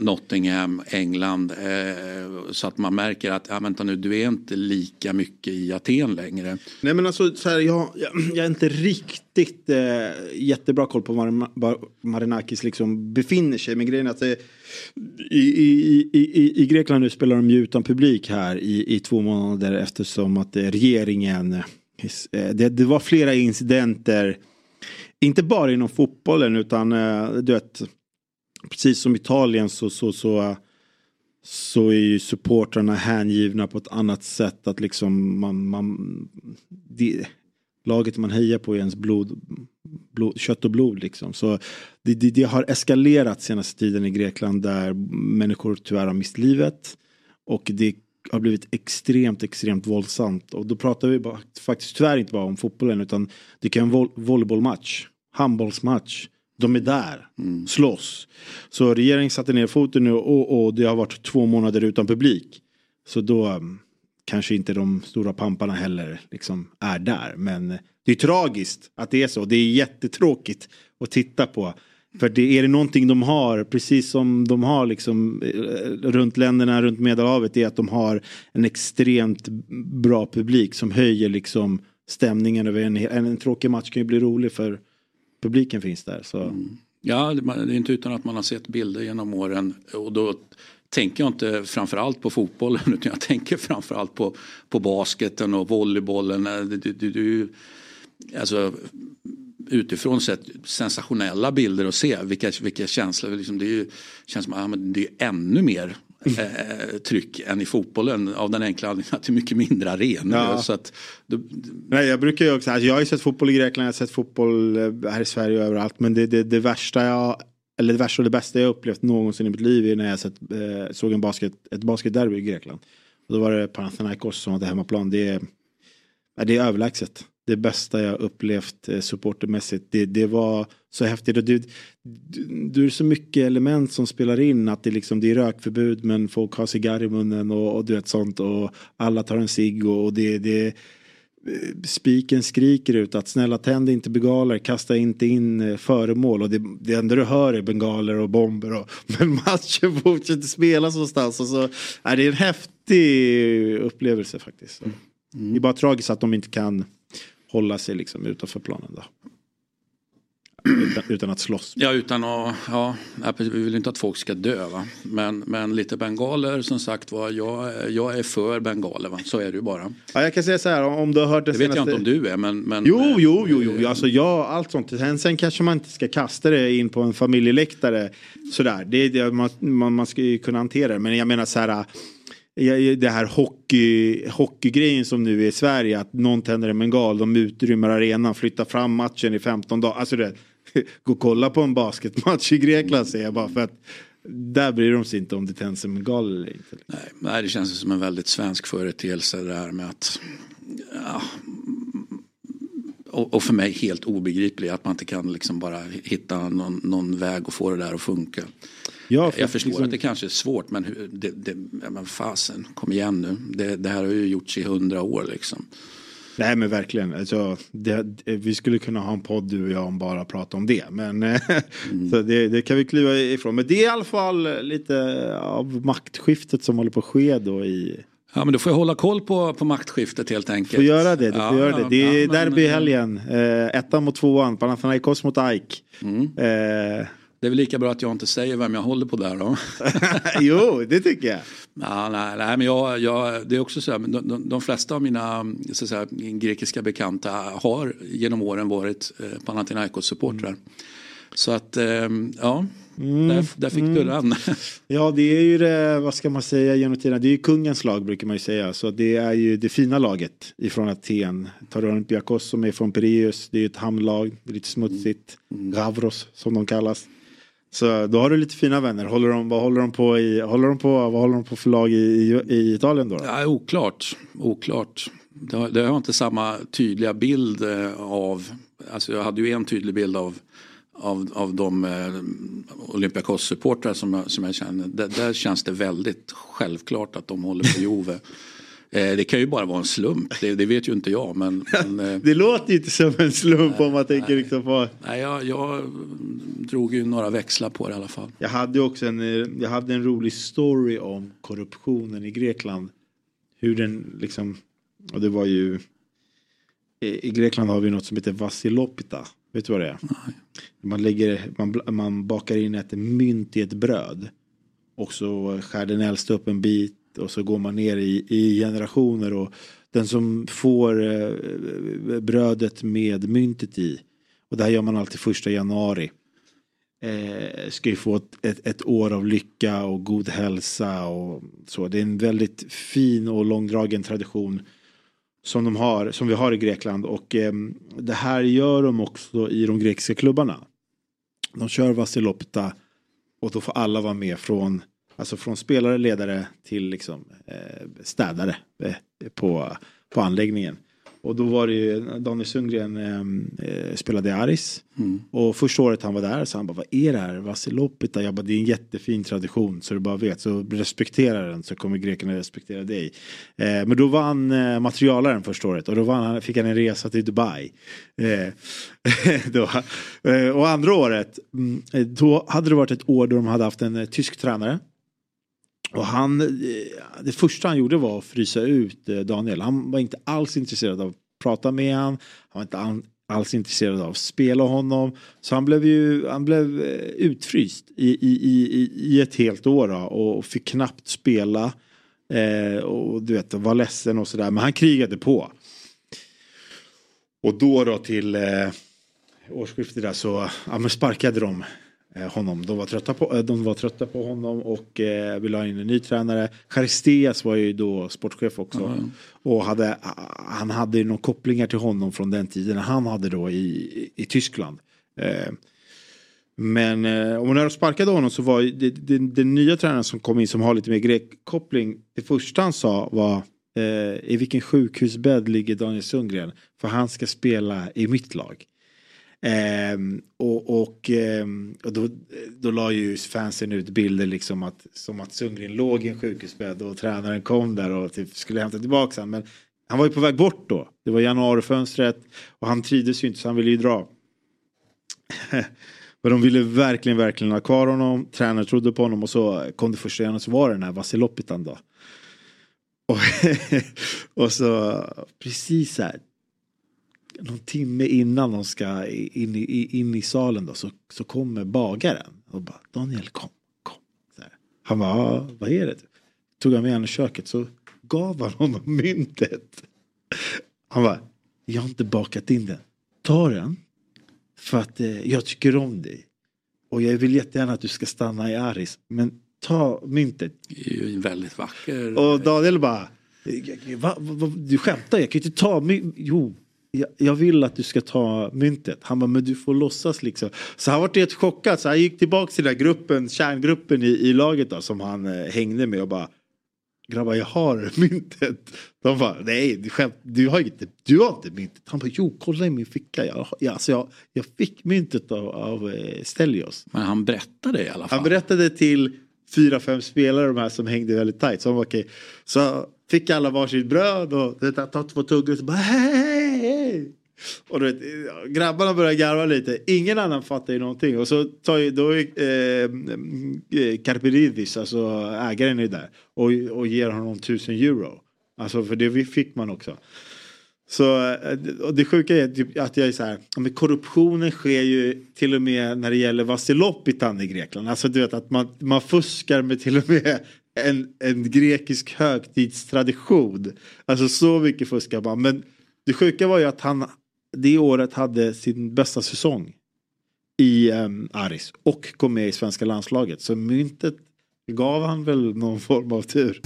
Nottingham, England. Eh, så att man märker att, ja vänta nu, du är inte lika mycket i Aten längre. Nej men alltså, så här, jag, jag, jag är inte riktigt eh, jättebra koll på var Marinakis liksom befinner sig. Men grejen är att eh, det, i, i, i, i Grekland nu spelar de ju utan publik här i, i två månader eftersom att eh, regeringen, eh, eh, det, det var flera incidenter inte bara inom fotbollen utan eh, du vet precis som Italien så, så, så, så är ju supportrarna hängivna på ett annat sätt. Att liksom man, man det, laget man hejar på är ens blod, blod, kött och blod liksom. Så det, det, det, har eskalerat senaste tiden i Grekland där människor tyvärr har mist livet. Och det har blivit extremt, extremt våldsamt. Och då pratar vi bara, faktiskt tyvärr inte bara om fotbollen utan det kan vara en volleybollmatch, handbollsmatch de är där, mm. slåss. Så regeringen satte ner foten nu och, och det har varit två månader utan publik. Så då um, kanske inte de stora pamparna heller liksom är där. Men det är tragiskt att det är så. Det är jättetråkigt att titta på. För det är det någonting de har, precis som de har liksom eh, runt länderna runt Medelhavet, är att de har en extremt bra publik som höjer liksom stämningen över en, en, en tråkig match kan ju bli rolig för publiken finns där. Så. Mm. Ja, det är inte utan att man har sett bilder genom åren och då tänker jag inte framförallt på fotbollen utan jag tänker framförallt på, på basketen och volleybollen. Du, du, du, alltså, utifrån sett sensationella bilder att se vilka, vilka känslor. Liksom det är ju, känns som att ja, det är ännu mer eh, tryck än i fotbollen av den enkla anledningen att det är mycket mindre arenor. Ja. Så att, då... Nej, jag brukar ju också, alltså jag har ju sett fotboll i Grekland, jag har sett fotboll eh, här i Sverige och överallt. Men det, det, det värsta jag eller det värsta och det bästa jag upplevt någonsin i mitt liv är när jag sett, eh, såg en basket, ett basketderby i Grekland. Och då var det Panathinaikos som hade hemmaplan. Det är, det är överlägset det bästa jag upplevt eh, supportermässigt. Det, det var så häftigt. Och det, det, är så mycket element som spelar in. Att det, liksom, det är rökförbud men folk har cigarr i munnen och, och du vet sånt. Och alla tar en cigg och, och det, det eh, spiken skriker ut att snälla tänd inte bengaler, kasta inte in eh, föremål och det, det enda du hör är bengaler och bomber. Och, men matchen fortsätter spelas någonstans och så är det en häftig upplevelse faktiskt. Mm. Det är bara tragiskt att de inte kan hålla sig liksom utanför planen. Då. Utan, utan, att slåss. Ja, utan att, ja, vi vill inte att folk ska dö. Va? Men, men lite bengaler som sagt var, jag, jag är för bengaler. Va? Så är det ju bara. Ja, jag kan säga så här, om du har hört det, det senaste... vet jag inte om du är, men... men jo, jo, jo, jo, alltså jag, allt sånt. Sen, sen kanske man inte ska kasta det in på en familjeläktare. Sådär, det, det, man, man, man ska ju kunna hantera det. Men jag menar så här det här hockey, hockeygrejen som nu är i Sverige. Att någon tänder en bengal, de utrymmer arenan, flyttar fram matchen i 15 dagar. Alltså det, gå och kolla på en basketmatch i Grekland säger jag bara för att där bryr de sig inte om det tänds en bengal eller inte. Nej, nej, det känns som en väldigt svensk företeelse det här med att ja, och, för mig helt obegripligt att man inte kan liksom bara hitta någon, någon väg och få det där att funka. Ja, jag förstår liksom... att det kanske är svårt men, det, det, men fasen, kom igen nu. Det, det, här har ju gjorts i hundra år liksom. Nej men verkligen. Alltså, det, vi skulle kunna ha en podd du och jag om bara prata om det. Men mm. så det, det, kan vi kliva ifrån. Men det är i alla fall lite av maktskiftet som håller på att ske då i Ja men då får jag hålla koll på, på maktskiftet helt enkelt. Får göra det, du får ja, göra det. Det är ja, derby i helgen. Eh, ettan mot tvåan, Panathinaikos mot AIK. Mm. Eh, Det är väl lika bra att jag inte säger vem jag håller på där då. jo, det tycker jag. Ja, nej, nej, men jag, jag, det är också så här, de, de, de flesta av mina så säga, grekiska bekanta har genom åren varit eh, Panathinaikos-supportrar. Mm. Så att, eh, ja, där, där fick du den. Ja, det är ju det, vad ska man säga genom tiden, det är ju kungens lag brukar man ju säga. Så det är ju det fina laget ifrån Aten. Tar Olympiakos som är från Pireus, det är ju ett hamnlag, det är lite smutsigt. Gavros som de kallas. Så då har du lite fina vänner. Håller de, vad håller de på i, håller de på, vad håller de på för lag i, i, i Italien då? då? Ja, oklart, oklart. Det har, det har inte samma tydliga bild eh, av, alltså jag hade ju en tydlig bild av av, av de eh, Olympiakos-supportrar som, jag- som jag känner. Där, där känns det väldigt självklart att de håller på Juve. Eh, det kan ju bara vara en slump, det, det vet ju inte jag. Men, men eh, Det låter ju inte som en slump om man tänker liksom på. nej, jag, jag drog ju några växlar på det i alla fall. Jag hade också en, eh, jag hade en rolig story om korruptionen i Grekland. Hur den liksom, och det var ju, i Grekland har vi något som heter vassilopita. Vet du vad det är? Man, lägger, man, man bakar in ett mynt i ett bröd. Och så skär den äldsta upp en bit och så går man ner i, i generationer. Och den som får eh, brödet med myntet i. Och det här gör man alltid första januari eh, ska ju få ett, ett, ett år av lycka och god hälsa och så. Det är en väldigt fin och långdragen tradition som de har, som vi har i Grekland och eh, det här gör de också i de grekiska klubbarna. De kör Vassilopta och då får alla vara med från, alltså från spelare, ledare till liksom, eh, städare eh, på, på anläggningen. Och då var det ju Daniel Sundgren eh, eh, spelade i Aris. Och första året han var där så han bara, vad är det här? Vassilopita? Jag bara, det är en jättefin tradition så du bara vet. Så respektera den så kommer grekerna respektera dig. Eh, men då var han eh, materialaren första året och då var han, fick han en resa till Dubai. Eh, då, eh, och andra året, mm, då hade det varit ett år då de hade haft en tysk tränare. Och han, eh, det första han gjorde var att frysa ut eh, Daniel. Han var inte alls intresserad av att prata med honom. Han var inte alls intresserad av att spela honom. Så han blev ju han blev eh, utfryst i, i, i, i ett helt år då, och fick knappt spela. Eh, och du vet, var ledsen och sådär. Men han krigade på. Och då då till eh, årsskiftet där så ja, men sparkade de honom. De var, trötta på, eh, de var trötta på honom och eh, ville ha in en ny tränare. Charisteas var ju då sportchef också. Och hade, han hade ju några kopplingar till honom från den tiden. Han hade då i, i Tyskland. Eh, men eh, om när de sparkade honom så var ju det, det, den nya tränaren som kom in som har lite mer grekkoppling. Det första han sa var eh, i vilken sjukhusbädd ligger Daniel Sundgren? För han ska spela i mitt lag. Ehm, och och, ehm, och då, då la ju fansen ut bilder liksom att, som att Sundgren låg i en sjukhusbädd och tränaren kom där och typ skulle hämta tillbaka honom. Men han var ju på väg bort då. Det var januarifönstret och han trivdes ju inte så han ville ju dra. Men de ville verkligen, verkligen ha kvar honom. Tränaren trodde på honom och så kom det första januari så var det den här Vasilopitan då. Och, och så precis så här någon timme innan de ska in i, in i salen då så, så kommer bagaren och bara Daniel kom, kom. Han bara, "Ja, vad är det? Tog han med honom i köket så gav han honom myntet. Han bara, jag har inte bakat in den. Ta den. För att eh, jag tycker om dig. Och jag vill jättegärna att du ska stanna i Aris. Men ta myntet. Det är ju en väldigt vacker. Och Daniel bara, va, va, va, du skämtar, jag kan ju inte ta myntet. Jo, jag, vill att du ska ta myntet. Han bara, men du får låtsas liksom. Så han var helt chockad, så han gick tillbaka till den där gruppen, kärngruppen i, i laget då, som han eh, hängde med och bara, grabbar jag har myntet. De bara, nej du, skämt, du, har inte, du har inte myntet. Han bara, jo kolla i min ficka. Jag, jag, alltså, jag, jag fick myntet av, av eh, Stelios. Men han berättade i alla fall. Han berättade till fyra, fem spelare de här som hängde väldigt tajt. Så, han var okej. så fick alla varsitt bröd och tog ta två tuggor och så bara hej, hej. Och du vet, grabbarna börjar garva lite. Ingen annan fattar ju någonting. Och så tar ju då eh, eh Karperidis, alltså ägaren är där. Och, och ger honom tusen euro. Alltså för det fick man också. Så eh, och det sjuka är typ att jag är så här, men korruptionen sker ju till och med när det gäller Vasilopitan i Grekland. Alltså du vet att man, man fuskar med till och med en, en grekisk högtidstradition. Alltså så mycket fuskar man. Men det sjuka var ju att han det året hade sin bästa säsong i um, Aris och kom med i svenska landslaget. Så myntet gav han väl någon form av tur.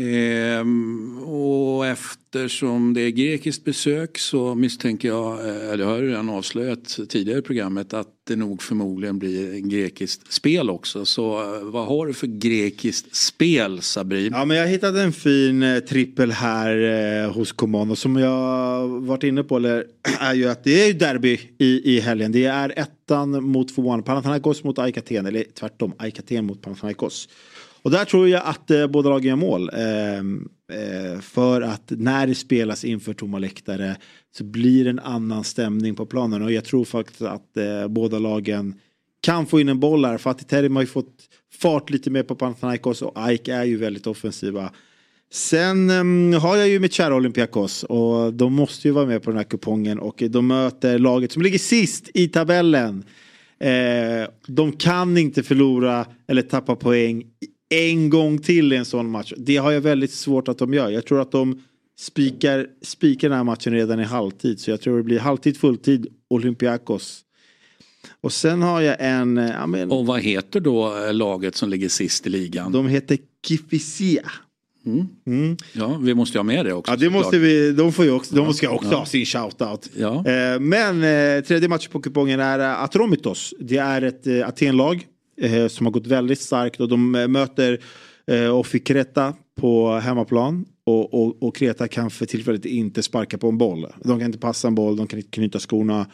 Ehm, och eftersom det är grekiskt besök så misstänker jag, eh, eller jag har redan avslöjat tidigare i programmet, att det nog förmodligen blir grekiskt spel också. Så eh, vad har du för grekiskt spel Sabri? Ja men jag hittade en fin eh, trippel här eh, hos Komano som jag varit inne på eller, är ju att det är derby i, i helgen. Det är ettan mot tvåan, Panathinaikos mot Aikaten eller tvärtom, Aikaten mot Panathinaikos. Och där tror jag att eh, båda lagen gör mål. Eh, eh, för att när det spelas inför tomma läktare så blir det en annan stämning på planen. Och jag tror faktiskt att eh, båda lagen kan få in en boll här. Fatih Terim har ju fått fart lite mer på Panathinaikos och Ike är ju väldigt offensiva. Sen eh, har jag ju mitt kära Olympiakos och de måste ju vara med på den här kupongen och de möter laget som ligger sist i tabellen. Eh, de kan inte förlora eller tappa poäng en gång till i en sån match. Det har jag väldigt svårt att de gör. Jag tror att de spikar, spikar den här matchen redan i halvtid. Så jag tror det blir halvtid, fulltid, Olympiakos. Och sen har jag en... Ja, men, och vad heter då eh, laget som ligger sist i ligan? De heter Kifisia. Mm. Mm. Ja, vi måste ha med det också. Ja, det måste vi, de, får ju också, de ska också ja. ha sin shoutout. Ja. Eh, men eh, tredje matchen på kupongen är Atromitos. Det är ett Atenlag eh, som har gått väldigt starkt och de eh, möter eh, och fick Kreta på hemmaplan. Och, och, och Kreta kan för tillfället inte sparka på en boll. De kan inte passa en boll, de kan inte knyta skorna.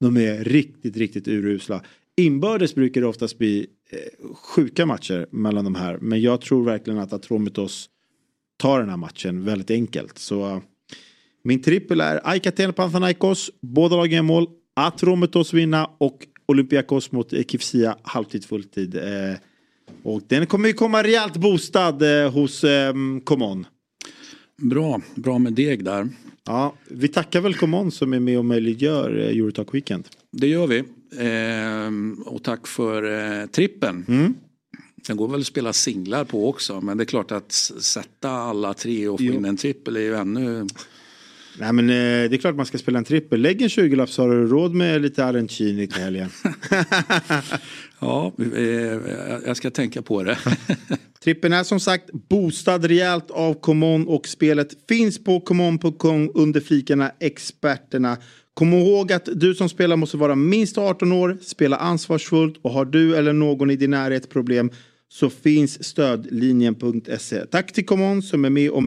De är riktigt, riktigt urusla. Inbördes brukar det oftast bli eh, sjuka matcher mellan de här. Men jag tror verkligen att Atromitos tar den här matchen väldigt enkelt. Så eh, min trippel är Aikaten Panthanaikos, båda lagen gör mål, Atromitos vinna och Olympiakos mot Kifsia halvtid fulltid. Eh, och den kommer ju komma rejält boostad eh, hos eh, Common. Bra, bra med deg där. Ja, vi tackar väl Common som är med och möjliggör eh, Eurotalk Weekend. Det gör vi. Eh, och tack för eh, trippen. Mm. Den går väl att spela singlar på också men det är klart att sätta alla tre och få jo. in en trippel är ju ännu Nej men eh, det är klart man ska spela en trippel. Lägg en 20-lapp så har du råd med lite arancini till helgen. ja, eh, jag ska tänka på det. Trippen är som sagt boostad rejält av Common och spelet finns på common.com under flikarna experterna. Kom ihåg att du som spelar måste vara minst 18 år, spela ansvarsfullt och har du eller någon i din närhet problem så finns stödlinjen.se. Tack till Common som är med om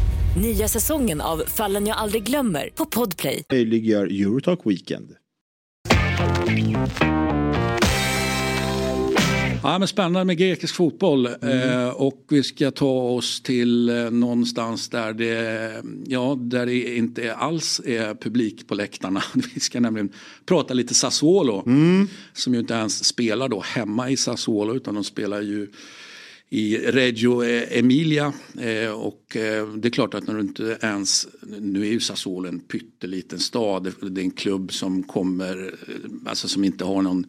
Nya säsongen av Fallen jag aldrig glömmer på Podplay. Möjliggör Eurotalk Weekend. Ja, men spännande med grekisk fotboll mm. eh, och vi ska ta oss till eh, någonstans där det, ja, där det inte alls är publik på läktarna. Vi ska nämligen prata lite Sassuolo mm. som ju inte ens spelar då hemma i Sassuolo utan de spelar ju i Reggio Emilia. Eh, och eh, det är klart att när du inte ens, nu är ju Sassuolo en pytteliten stad. Det är en klubb som kommer, eh, alltså som inte har någon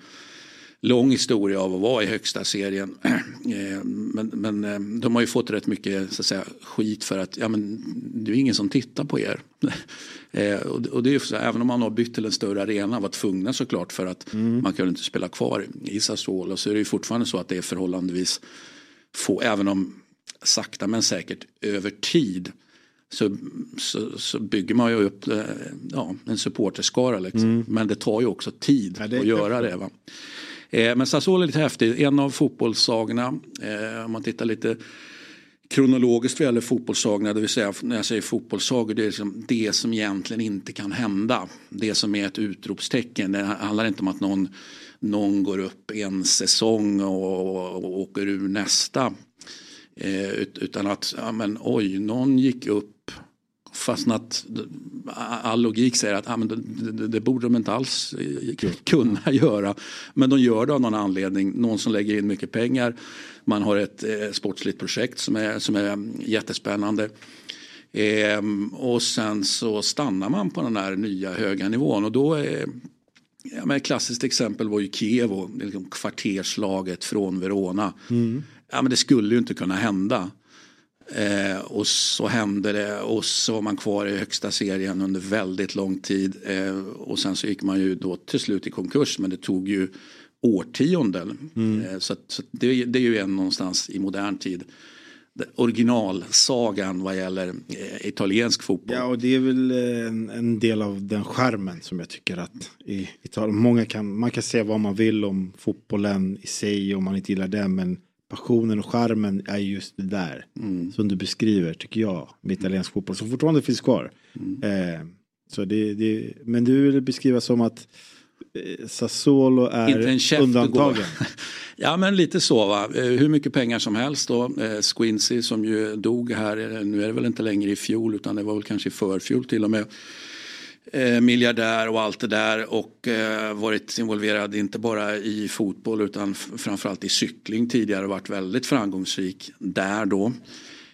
lång historia av att vara i högsta serien. Men, men de har ju fått rätt mycket så att säga, skit för att ja, men, det är ingen som tittar på er. och det är ju så, även om man har bytt till en större arena, var tvungna såklart för att mm. man kunde inte spela kvar i Sassuolo så är det ju fortfarande så att det är förhållandevis få, även om sakta men säkert över tid så, så, så, bygger man ju upp eh, ja, en supporterskara. Liksom. Mm. Men det tar ju också tid ja, att göra det. Va? Eh, men Sassuolo är lite häftigt, en av fotbollssagorna. Eh, om man tittar lite kronologiskt vad gäller fotbollssagorna, det vill säga när jag säger fotbollssagor, det är liksom det som egentligen inte kan hända. Det som är ett utropstecken. Det handlar inte om att någon, någon går upp en säsong och, och åker ur nästa. Eh, utan att, ja men oj, någon gick upp fast att all logik säger att ah, men det, det, det, borde de inte alls kunna göra. Men de gör det av någon anledning. Någon som lägger in mycket pengar. Man har ett eh, sportsligt projekt som är, som är jättespännande. Eh, och sen så stannar man på den här nya höga nivån. Och då är, ja, men ett klassiskt exempel var ju Kiev, liksom kvarterslaget från Verona. Mm. Ja, men det skulle ju inte kunna hända. Eh, och så hände det och så var man kvar i högsta serien under väldigt lång tid. Eh, och sen så gick man ju då till slut i konkurs men det tog ju årtionden. Mm. Eh, så, så det, det, är ju en någonstans i modern tid. Originalsagan vad gäller eh, italiensk fotboll. Ja och det är väl en, en del av den skärmen som jag tycker att i Italien. Många kan, man kan säga vad man vill om fotbollen i sig om man inte gillar den men passionen och charmen är just det där. Mm. Som du beskriver tycker jag med italiensk fotboll som fortfarande finns kvar. Mm. Eh, så det, det, men du vill beskriva som att eh, Sassuolo är undantagen. ja men lite så va. Eh, hur mycket pengar som helst då. Eh, Squincy som ju dog här, nu är det väl inte längre i fjol utan det var väl kanske i förfjol till och med eh, miljardär och allt det där och eh, varit involverad inte bara i fotboll utan framförallt i cykling tidigare varit väldigt framgångsrik där då.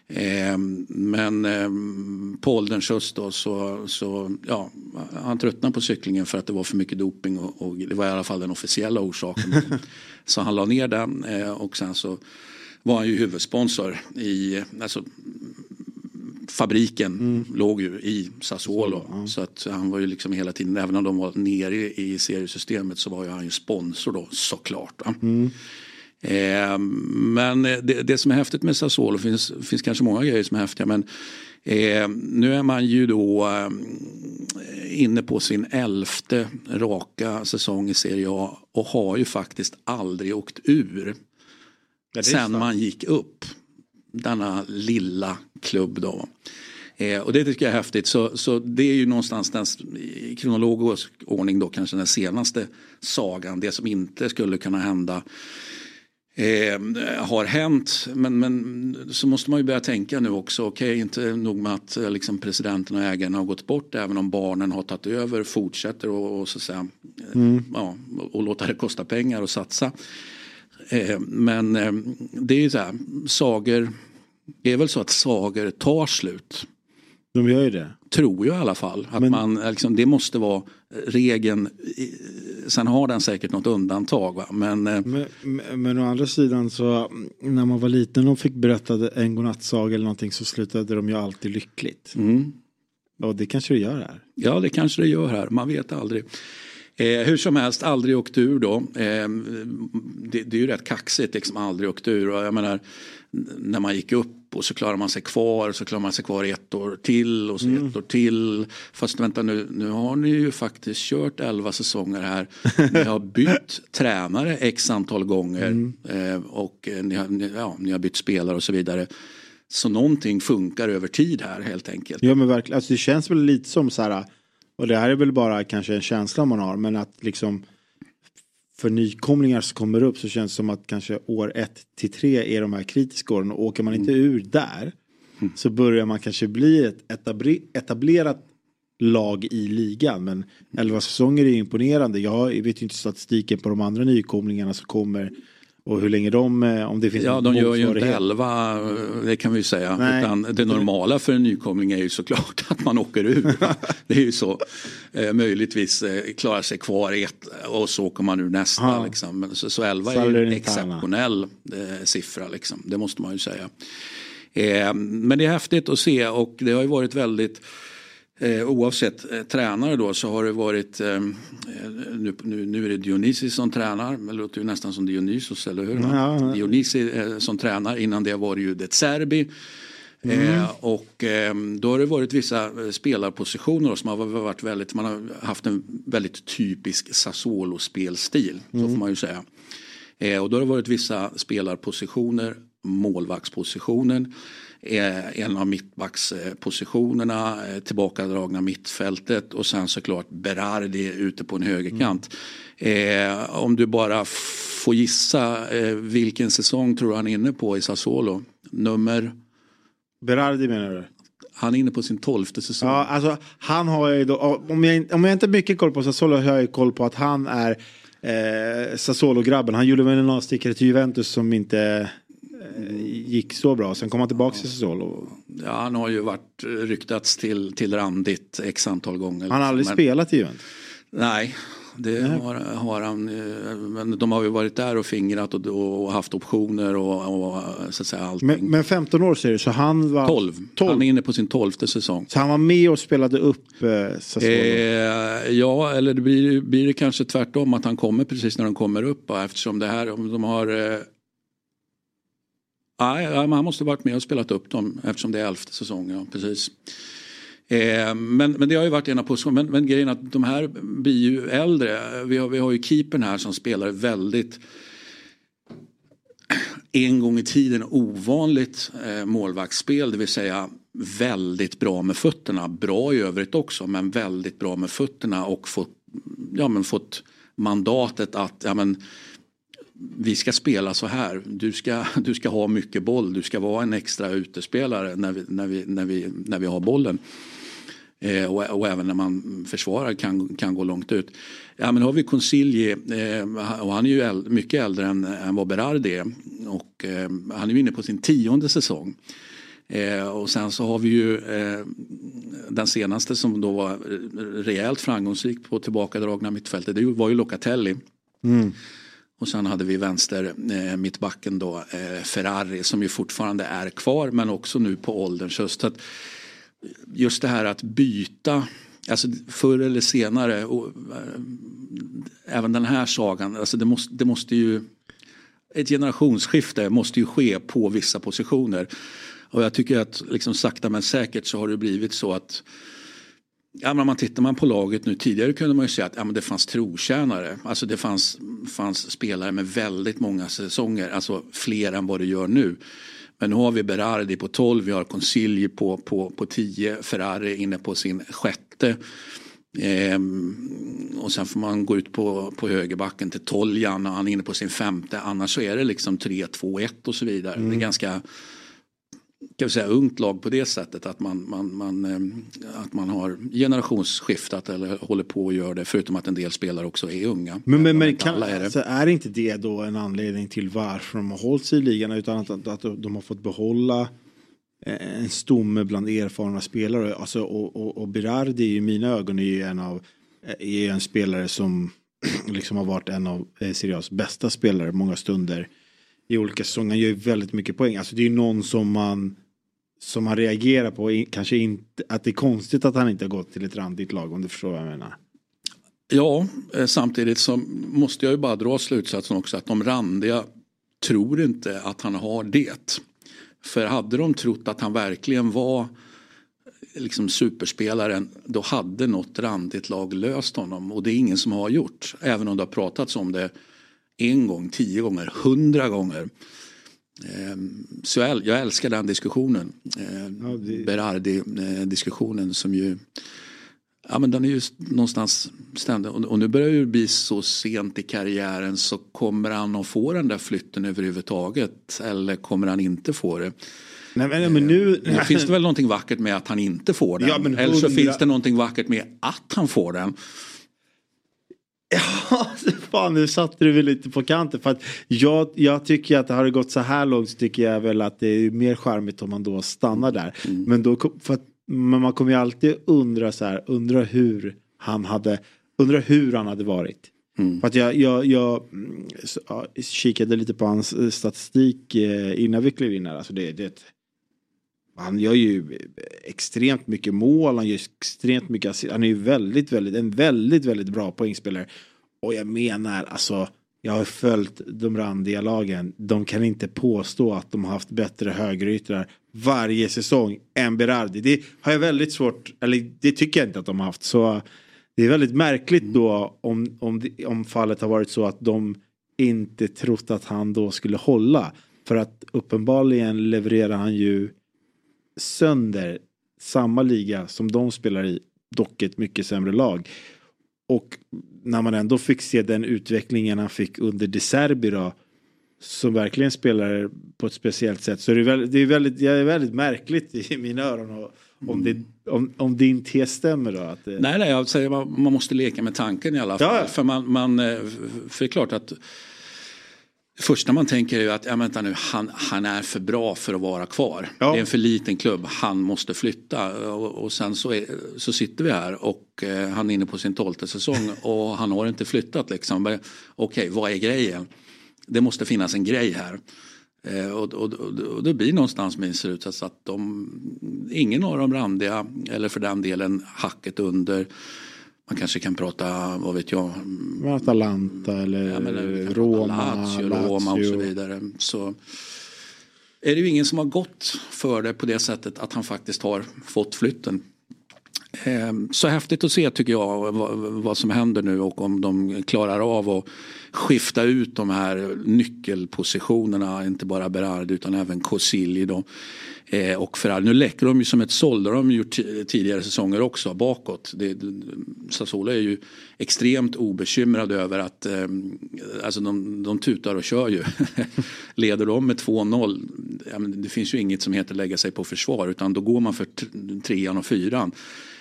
Eh, men eh, på ålderns höst då så, så ja, han tröttnade på cyklingen för att det var för mycket doping och, och det var i alla fall den officiella orsaken. så han la ner den eh, och sen så var han ju huvudsponsor i, alltså fabriken mm. låg ju i Sassuolo. Så, ja. så, att han var ju liksom hela tiden, även om de var nere i seriesystemet så var ju han ju sponsor då såklart. Mm. Eh, men det, det, som är häftigt med Sassuolo, finns, finns kanske många grejer som är häftiga men eh, nu är man ju då eh, inne på sin elfte raka säsong i Serie A och har ju faktiskt aldrig åkt ur. Ja, sen man gick upp denna lilla klubb då. Eh, och det tycker jag är häftigt. Så, så det är ju någonstans den, i kronologisk ordning då kanske den senaste sagan. Det som inte skulle kunna hända. Eh, har hänt. Men, men så måste man ju börja tänka nu också. Okej, okay, inte nog med att eh, liksom, presidenten och ägarna har gått bort. Även om barnen har tagit över. Fortsätter och, och så säga, mm. ja, och låta det kosta pengar och satsa. Eh, men eh, det är ju så här, sagor, det är väl så att sagor tar slut. De gör ju det. Tror jag i alla fall. Att men, man, liksom, det måste vara regeln. Sen har den säkert något undantag. Va? Men, eh, men, men, men å andra sidan så när man var liten och fick berätta en godnattsaga eller någonting så slutade de ju alltid lyckligt. Mm. Och det kanske det gör här. Ja det kanske det gör här. Man vet aldrig. Eh, hur som helst, aldrig åkt ur då. Eh, det, det, är ju rätt kaxigt, liksom aldrig åkt ur. Och jag menar, när man gick upp och så klarar man sig kvar så klarar man sig kvar ett år till och så mm. ett år till. Fast vänta nu, nu har ni ju faktiskt kört elva säsonger här. Ni har bytt tränare x antal gånger mm. eh, och ni har, ni, ja, ni har bytt spelare och så vidare. Så någonting funkar över tid här helt enkelt. Ja men verkligen, alltså, det känns väl lite som så här och det här är väl bara kanske en känsla man har men att liksom för nykomlingar som kommer upp så känns det som att kanske år ett till tre är de här kritiska åren och åker man inte mm. ur där mm. så börjar man kanske bli ett etablerat lag i ligan. Men 11 säsonger är imponerande. Jag vet ju inte statistiken på de andra nykomlingarna som kommer och hur länge de, eh, om det finns Ja, de gör ju inte 11, det kan vi ju säga. Nej. Utan det normala för en nykomling är ju såklart att man åker ur. det är ju så. Eh, möjligtvis eh, klarar sig kvar ett och så åker man ur nästa. Liksom. Så, så 11 är ju en exceptionell eh, siffra, liksom. det måste man ju säga. Eh, men det är häftigt att se och det har ju varit väldigt Eh, oavsett eh, tränare då så har det varit, eh, nu, nu, nu, är det Dionysi som tränar, det låter ju nästan som Dionysos eller hur? Ja, ja. Dionysi eh, som tränar, innan det var det ju Det Serbi Mm. Eh, och eh, då har det varit vissa eh, spelarpositioner som har varit väldigt, man har haft en väldigt typisk Sassuolo-spelstil. Så mm. får man ju säga. Eh, och då har det varit vissa spelarpositioner, målvaktspositionen en av mittbackspositionerna, eh, tillbakadragna mittfältet och sen såklart Berardi ute på en högerkant. Mm. Eh, om du bara får gissa, eh, vilken säsong tror du han är inne på i Sassuolo? Nummer? Berardi menar du? Han är inne på sin tolfte säsong. Ja, alltså, han har ju då, om jag, om jag inte har mycket koll på Sassuolo har jag ju koll på att han är eh, Sassuolo-grabben. Han gjorde väl en avstickare till Juventus som inte Eh, gick så bra. Sen kom han tillbaka till Sassuolo. Ja, han har ju varit ryktats till, till randigt x antal gånger. Han har aldrig men, spelat i Juventus? Nej, det har, har, han. Eh, men de har ju varit där och fingrat och, och haft optioner och, och, så att säga allting. Men, men 15 år säger du, så han var... 12. 12. Han är inne på sin tolfte säsong. Så han var med och spelade upp eh, Sassuolo? Eh, ja, eller det blir, blir det kanske tvärtom att han kommer precis när de kommer upp. Eftersom det här, de har eh, Nej, han måste varit med och spelat upp dem eftersom det är elfte säsongen. Ja, precis. Eh, men, men det har ju varit ena positionen. Men, men grejen är att de här blir ju äldre. Vi har, vi har ju keepern här som spelar väldigt en gång i tiden ovanligt eh, målvaktsspel. Det vill säga väldigt bra med fötterna. Bra i övrigt också men väldigt bra med fötterna och fått, ja, men fått mandatet att ja, men, vi ska spela så här. Du ska, du ska ha mycket boll. Du ska vara en extra utespelare när vi, när vi, när vi, när vi har bollen. Eh, och, och, även när man försvarar kan, kan gå långt ut. Ja, men har vi Consigli eh, och han är ju äldre, mycket äldre än, än vad Berardi är. Och, eh, han är ju inne på sin tionde säsong. Eh, och sen så har vi ju eh, den senaste som då var eh, rejält framgångsrik på tillbakadragna mittfältet. Det var ju Locatelli. Mm. Och sen hade vi vänster eh, mittbacken då eh, Ferrari som ju fortfarande är kvar men också nu på ålderns höst. Att just det här att byta, alltså förr eller senare, och, äh, även den här sagan, alltså det måste, det måste ju ett generationsskifte måste ju ske på vissa positioner. Och jag tycker att liksom sakta men säkert så har det blivit så att Ja, men man tittar man på laget nu tidigare kunde man ju säga att ja, men det fanns trotjänare. Alltså det fanns, fanns spelare med väldigt många säsonger, alltså fler än vad det gör nu. Men nu har vi Berardi på 12, vi har Consigli på, på, på 10, Ferrari inne på sin sjätte. Ehm, och sen får man gå ut på, på högerbacken till Toljan och han är inne på sin femte. Annars så är det liksom 3, 2, 1 och så vidare. Mm. Det är mm. ganska kan vi säga, ungt lag på det sättet att man, man, man, eh, att man har generationsskiftat eller håller på att göra det förutom att en del spelare också är unga. Men, men, men kan, är, det. Alltså, är inte det då en anledning till varför de har hållit sig i ligan utan att, att, att de har fått behålla eh, en stomme bland erfarna spelare. Alltså, och, och, och Berardi i mina ögon är ju en av eh, är en spelare som liksom har varit en av Serie bästa spelare många stunder i olika säsonger. Han gör ju väldigt mycket poäng. Alltså det är ju någon som man som man reagerar på. Kanske inte att det är konstigt att han inte har gått till ett randigt lag om du förstår vad jag menar. Ja, eh, samtidigt så måste jag ju bara dra slutsatsen också att de randiga tror inte att han har det. För hade de trott att han verkligen var liksom superspelaren då hade något randigt lag löst honom och det är ingen som har gjort. Även om det har pratats om det en gång, tio gånger, hundra gånger. Ehm, så jag älskar den diskussionen. Ehm, Berardi-diskussionen som ju Ja men den är ju någonstans ständig och nu börjar det bli så sent i karriären så kommer han att få den där flytten överhuvudtaget eller kommer han inte få det? Nej, men, men nu... Ehm, finns det väl någonting vackert med att han inte får den? Ja, eller så finns det någonting vackert med att han får den. Ja, fan nu satte du väl lite på kanten. För att jag, jag tycker att det har gått så här långt så tycker jag väl att det är mer charmigt om man då stannar där. Mm. Men, då, för att, men man kommer ju alltid undra så här, undra hur han hade, undra hur han hade varit. Mm. För att jag, jag, jag så, kikade lite på hans eh, statistik eh, innan vi klev in här. Alltså det, det, han gör ju extremt mycket mål, han gör extremt mycket Han är ju väldigt, väldigt, en väldigt, väldigt bra poängspelare. Och jag menar alltså, jag har följt de randiga lagen. De kan inte påstå att de har haft bättre högeryttrar varje säsong än Berardi. Det har jag väldigt svårt, eller det tycker jag inte att de har haft. Så det är väldigt märkligt då om, om, om fallet har varit så att de inte trott att han då skulle hålla. För att uppenbarligen levererar han ju sönder samma liga som de spelar i, dock ett mycket sämre lag. Och när man ändå fick se den utvecklingen han fick under De Serbi då, som verkligen spelar på ett speciellt sätt. Så det är väldigt, det är väldigt, det är väldigt märkligt i mina öron. Om, det, om, om din tes stämmer då? Att det... Nej, nej, jag säger man, man måste leka med tanken i alla fall. Ja. För, man, man, eh, för det är klart att första man tänker är att ja, vänta nu, han, han är för bra för att vara kvar. Ja. Det är en för liten klubb, han måste flytta. Och, och sen så, är, så sitter vi här och eh, han är inne på sin tolfte säsong och han har inte flyttat. Liksom. Okej, okay, vad är grejen? Det måste finnas en grej här. Eh, och, och, och, och det blir någonstans min slutsats att de, ingen av dem randiga eller för den delen hacket under man kanske kan prata, vad vet jag. Atalanta eller, ja, eller Roma. Lazio, Roma och så vidare. Så är det ju ingen som har gått för det på det sättet att han faktiskt har fått flytten. Ehm, så häftigt att se tycker jag vad som händer nu och om de klarar av att skifta ut de här nyckelpositionerna. Inte bara Berard utan även Kosilj. Eh, och Ferrari. Nu läcker de ju som ett såll. Det har de gjort tidigare säsonger också bakåt. Det, Sassuolo är ju extremt obekymrade över att eh, alltså de, de tutar och kör ju. Leder de med 2-0. Ja, det finns ju inget som heter lägga sig på försvar utan då går man för trean och fyran.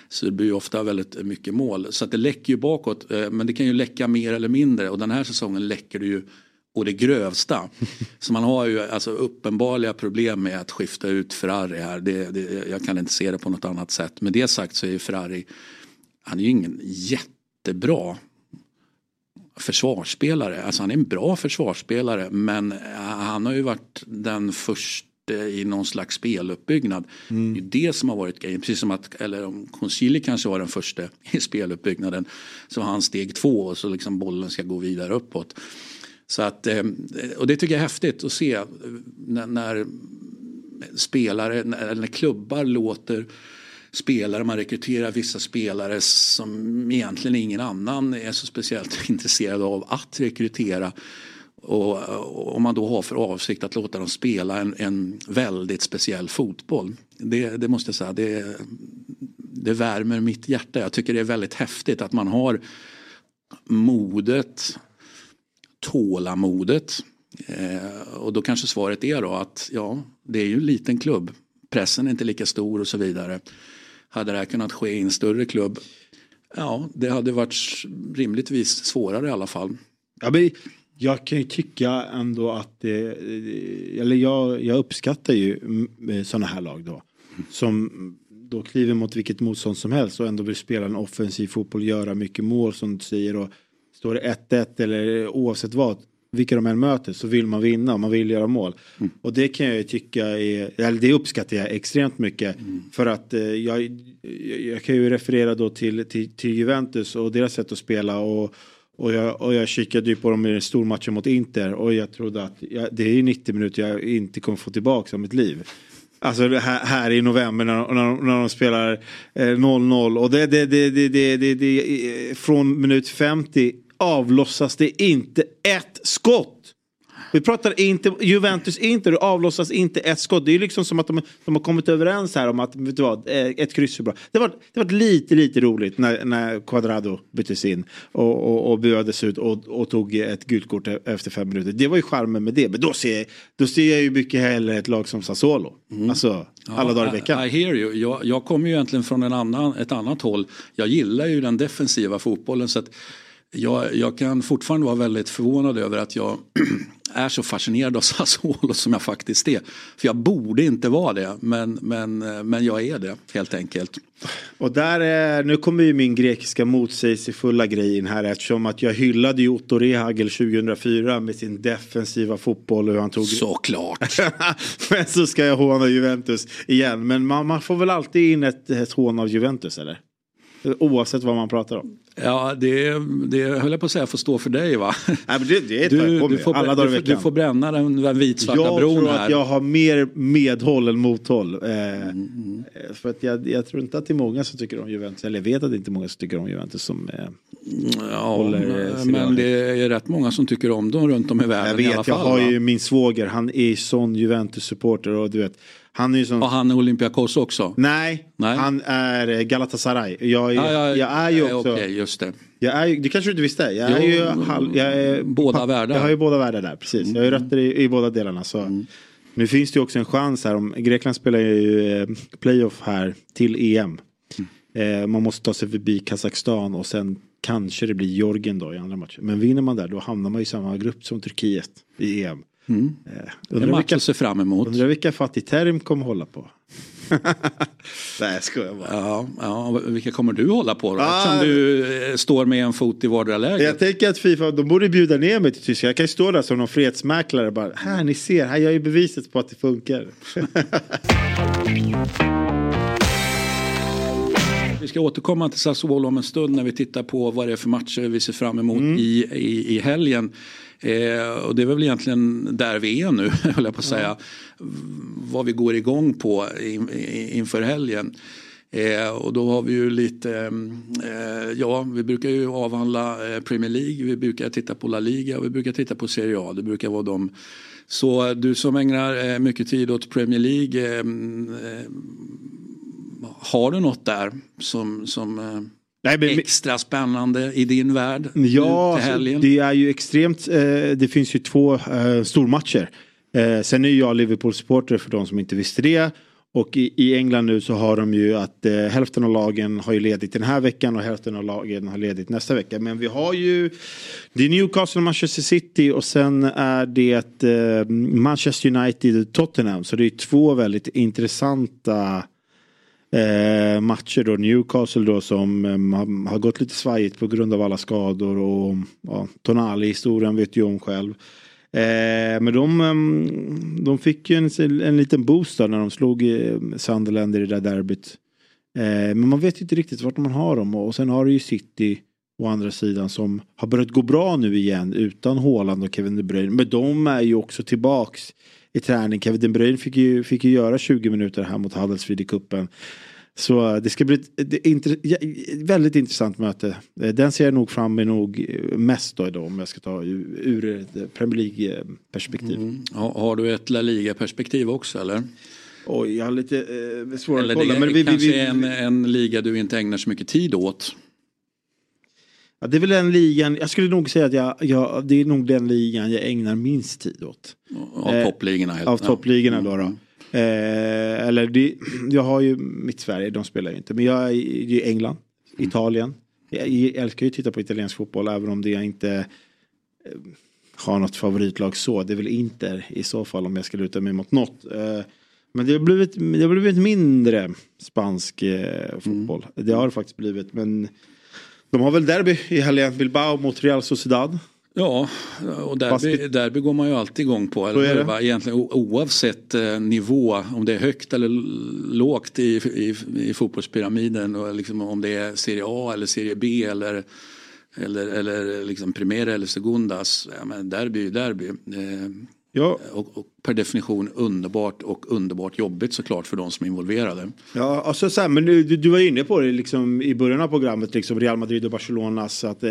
Så det blir ju ofta väldigt mycket mål. Så att det läcker ju bakåt. Eh, men det kan ju läcka mer eller mindre och den här säsongen läcker det ju och det grövsta. Så man har ju alltså uppenbarliga problem med att skifta ut Ferrari här. Det, det, jag kan inte se det på något annat sätt. Med det sagt så är ju Ferrari, han är ju ingen jättebra försvarsspelare. Alltså han är en bra försvarsspelare men han har ju varit den första i någon slags speluppbyggnad. Mm. Det är det som har varit grejen. Precis som att, eller om Concili kanske var den första i speluppbyggnaden så har han steg två och så liksom bollen ska gå vidare uppåt. Så att, eh, och det tycker jag är häftigt att se när, när spelare, när, när klubbar låter spelare, man rekryterar vissa spelare som egentligen ingen annan är så speciellt intresserad av att rekrytera. Och om man då har för avsikt att låta dem spela en, en väldigt speciell fotboll. Det, det måste jag säga, det, det värmer mitt hjärta. Jag tycker det är väldigt häftigt att man har modet tålamodet. Eh, och då kanske svaret är då att ja, det är ju en liten klubb. Pressen är inte lika stor och så vidare. Hade det här kunnat ske i en större klubb? Ja, det hade varit rimligtvis svårare i alla fall. Ja, men jag kan ju tycka ändå att det, eller jag, jag uppskattar ju sådana här lag då. Som då kliver mot vilket motstånd som helst och ändå vill spela en offensiv fotboll, göra mycket mål som du säger. Och Står det 1-1 eller oavsett vad, vilka de än möter så vill man vinna, man vill göra mål. Mm. Och det kan jag ju tycka är, eller det uppskattar jag extremt mycket. Mm. För att eh, jag, jag kan ju referera då till, till, till Juventus och deras sätt att spela. Och, och jag, och jag kikade ju på dem i stormatchen mot Inter och jag trodde att jag, det är 90 minuter jag inte kommer få tillbaka av mitt liv. Alltså här, här, i november när, när, när de spelar 0-0 eh, och det, det, det, det, det, det, det, från minut 50 avlossas det inte ett skott. Vi pratar inte, Juventus Inter, det avlossas inte ett skott. Det är liksom som att de, de har kommit överens här om att vet du vad, eh, ett kryss är bra. Det var, det var lite, lite roligt när, när Quadrado byttes in och, och, och buades ut och, och tog ett gult kort e- efter fem minuter. Det var ju charmen med det. Men då ser, då ser jag ju mycket hellre ett lag som Sassuolo. Mm. Alltså alla ja, dagar i veckan. I, I hear you. Jag, jag kommer ju egentligen från en annan, ett annat håll. Jag gillar ju den defensiva fotbollen. så att jag, jag, kan fortfarande vara väldigt förvånad över att jag är så fascinerad av Sassuolo som jag faktiskt är. För jag borde inte vara det, men, men, men jag är det helt enkelt. Och där är, nu kommer ju min grekiska motsägelsefulla grej in här eftersom att jag hyllade ju Otto Rehagel 2004 med sin defensiva fotboll och hur han tog... Såklart! men så ska jag håna Juventus igen. Men man, man får väl alltid in ett, ett hån av Juventus eller? Oavsett vad man pratar om. Ja, det, det höll jag på att säga får stå för dig va? Nej, men det, det är du, du, får, Alla dagar du, du får bränna den, den vitsvarta jag bron här. Jag tror att jag har mer medhåll än mothåll. Eh, mm. För att jag, jag, tror inte att det är många som tycker om Juventus. Eller jag vet att det inte är många som tycker om Juventus som eh, ja, håller eh, Men det är rätt många som tycker om dem runt om i världen Jag vet, i alla fall, jag har va? ju min svåger. Han är sån Juventus-supporter och du vet han är ju som... Och han är Olympiakos också? Nej, Nej, han är Galatasaray. Jag, är, ja, ja, jag är ju också... Okej, just det. Jag är, det kanske du inte visste? Jag är ju halv, jag är, båda världar. Jag har ju båda världar där, precis. Mm. Jag har ju rötter i, i båda delarna. Så. Mm. Nu finns det ju också en chans här. Om, Grekland spelar ju eh, playoff här till EM. Mm. Eh, man måste ta sig förbi Kazakstan och sen kanske det blir Georgien då i andra matcher. Men vinner man där då hamnar man i samma grupp som Turkiet i EM. Mm. Eh, undrar vilka, att se fram emot. Undrar vilka Fatih Terim kommer hålla på. Nej jag skojar bara. Ja, ja, vilka kommer du hålla på då? Ah, Eftersom du eh, står med en fot i vardera läget. Jag tänker att Fifa, de borde bjuda ner mig till Tyskland. Jag kan ju stå där som någon fredsmäklare bara. Här ni ser, här jag är beviset på att det funkar. Vi ska återkomma till Sassuolo om en stund när vi tittar på vad det är för matcher vi ser fram emot mm. i, i, i helgen. Eh, och det är väl egentligen där vi är nu, höll jag på att säga. Ja. Vad vi går igång på in, inför helgen. Eh, och då har vi ju lite, eh, ja vi brukar ju avhandla eh, Premier League, vi brukar titta på La Liga och vi brukar titta på Serie A. Det brukar vara de. Så du som ägnar eh, mycket tid åt Premier League, eh, har du något där som, som Nej, men, extra spännande i din värld? Ja, alltså, det är ju extremt. Eh, det finns ju två eh, stormatcher. Eh, sen är jag Liverpool-supporter för de som inte visste det. Och i, i, England nu så har de ju att eh, hälften av lagen har ju ledigt den här veckan och hälften av lagen har ledigt nästa vecka. Men vi har ju det är Newcastle, Manchester City och sen är det eh, Manchester United och Tottenham. Så det är två väldigt intressanta eh, matcher då. Newcastle då som eh, har gått lite svajigt på grund av alla skador och ja, Tonali-historien vet ju om själv. Eh, men de, ehm, de fick ju en, en liten boost när de slog eh, Sunderland i det där derbyt. Eh, men man vet ju inte riktigt vart man har dem och sen har du ju City å andra sidan som har börjat gå bra nu igen utan Haaland och Kevin De Bruyne. Men de är ju också tillbaks i träning. Kevin De Bruyne fick ju, fick ju göra 20 minuter här mot Huddersfield i kuppen. Så det ska bli ett inter, väldigt intressant möte. Den ser jag nog fram emot mest då idag om jag ska ta ur ett Premier League perspektiv. Mm. Har du ett La Liga perspektiv också eller? Oj, jag har lite eh, svårare att kolla. Det men vi, kanske vi, vi, är en, en liga du inte ägnar så mycket tid åt. Ja, det är väl den ligan, jag skulle nog säga att jag, jag, det är nog den ligan jag ägnar minst tid åt. Av eh, toppligorna? Helt, av toppligorna då. då. Mm. Eh, eller det, jag har ju mitt Sverige, de spelar ju inte. Men jag är i England, mm. Italien. Jag, jag älskar ju att titta på italiensk fotboll även om det jag inte eh, har något favoritlag så. Det är väl Inter i så fall om jag ska luta mig mot något. Eh, men det har blivit, det har blivit mindre spansk eh, fotboll. Mm. Det har det faktiskt blivit. Men de har väl derby i helgen, Bilbao mot Real Sociedad. Ja, och derby, derby går man ju alltid igång på. Eller hur, va? Egentligen oavsett eh, nivå, om det är högt eller lågt i, i, i fotbollspyramiden. Och liksom om det är Serie A eller Serie B eller, eller, eller liksom Primera eller Segundas. Ja, men derby är derby. Eh, ja. och, och, per definition underbart och underbart jobbigt såklart för de som är involverade. Ja, alltså så här, men du, du var inne på det liksom, i början av programmet, liksom Real Madrid och Barcelonas. Att, eh,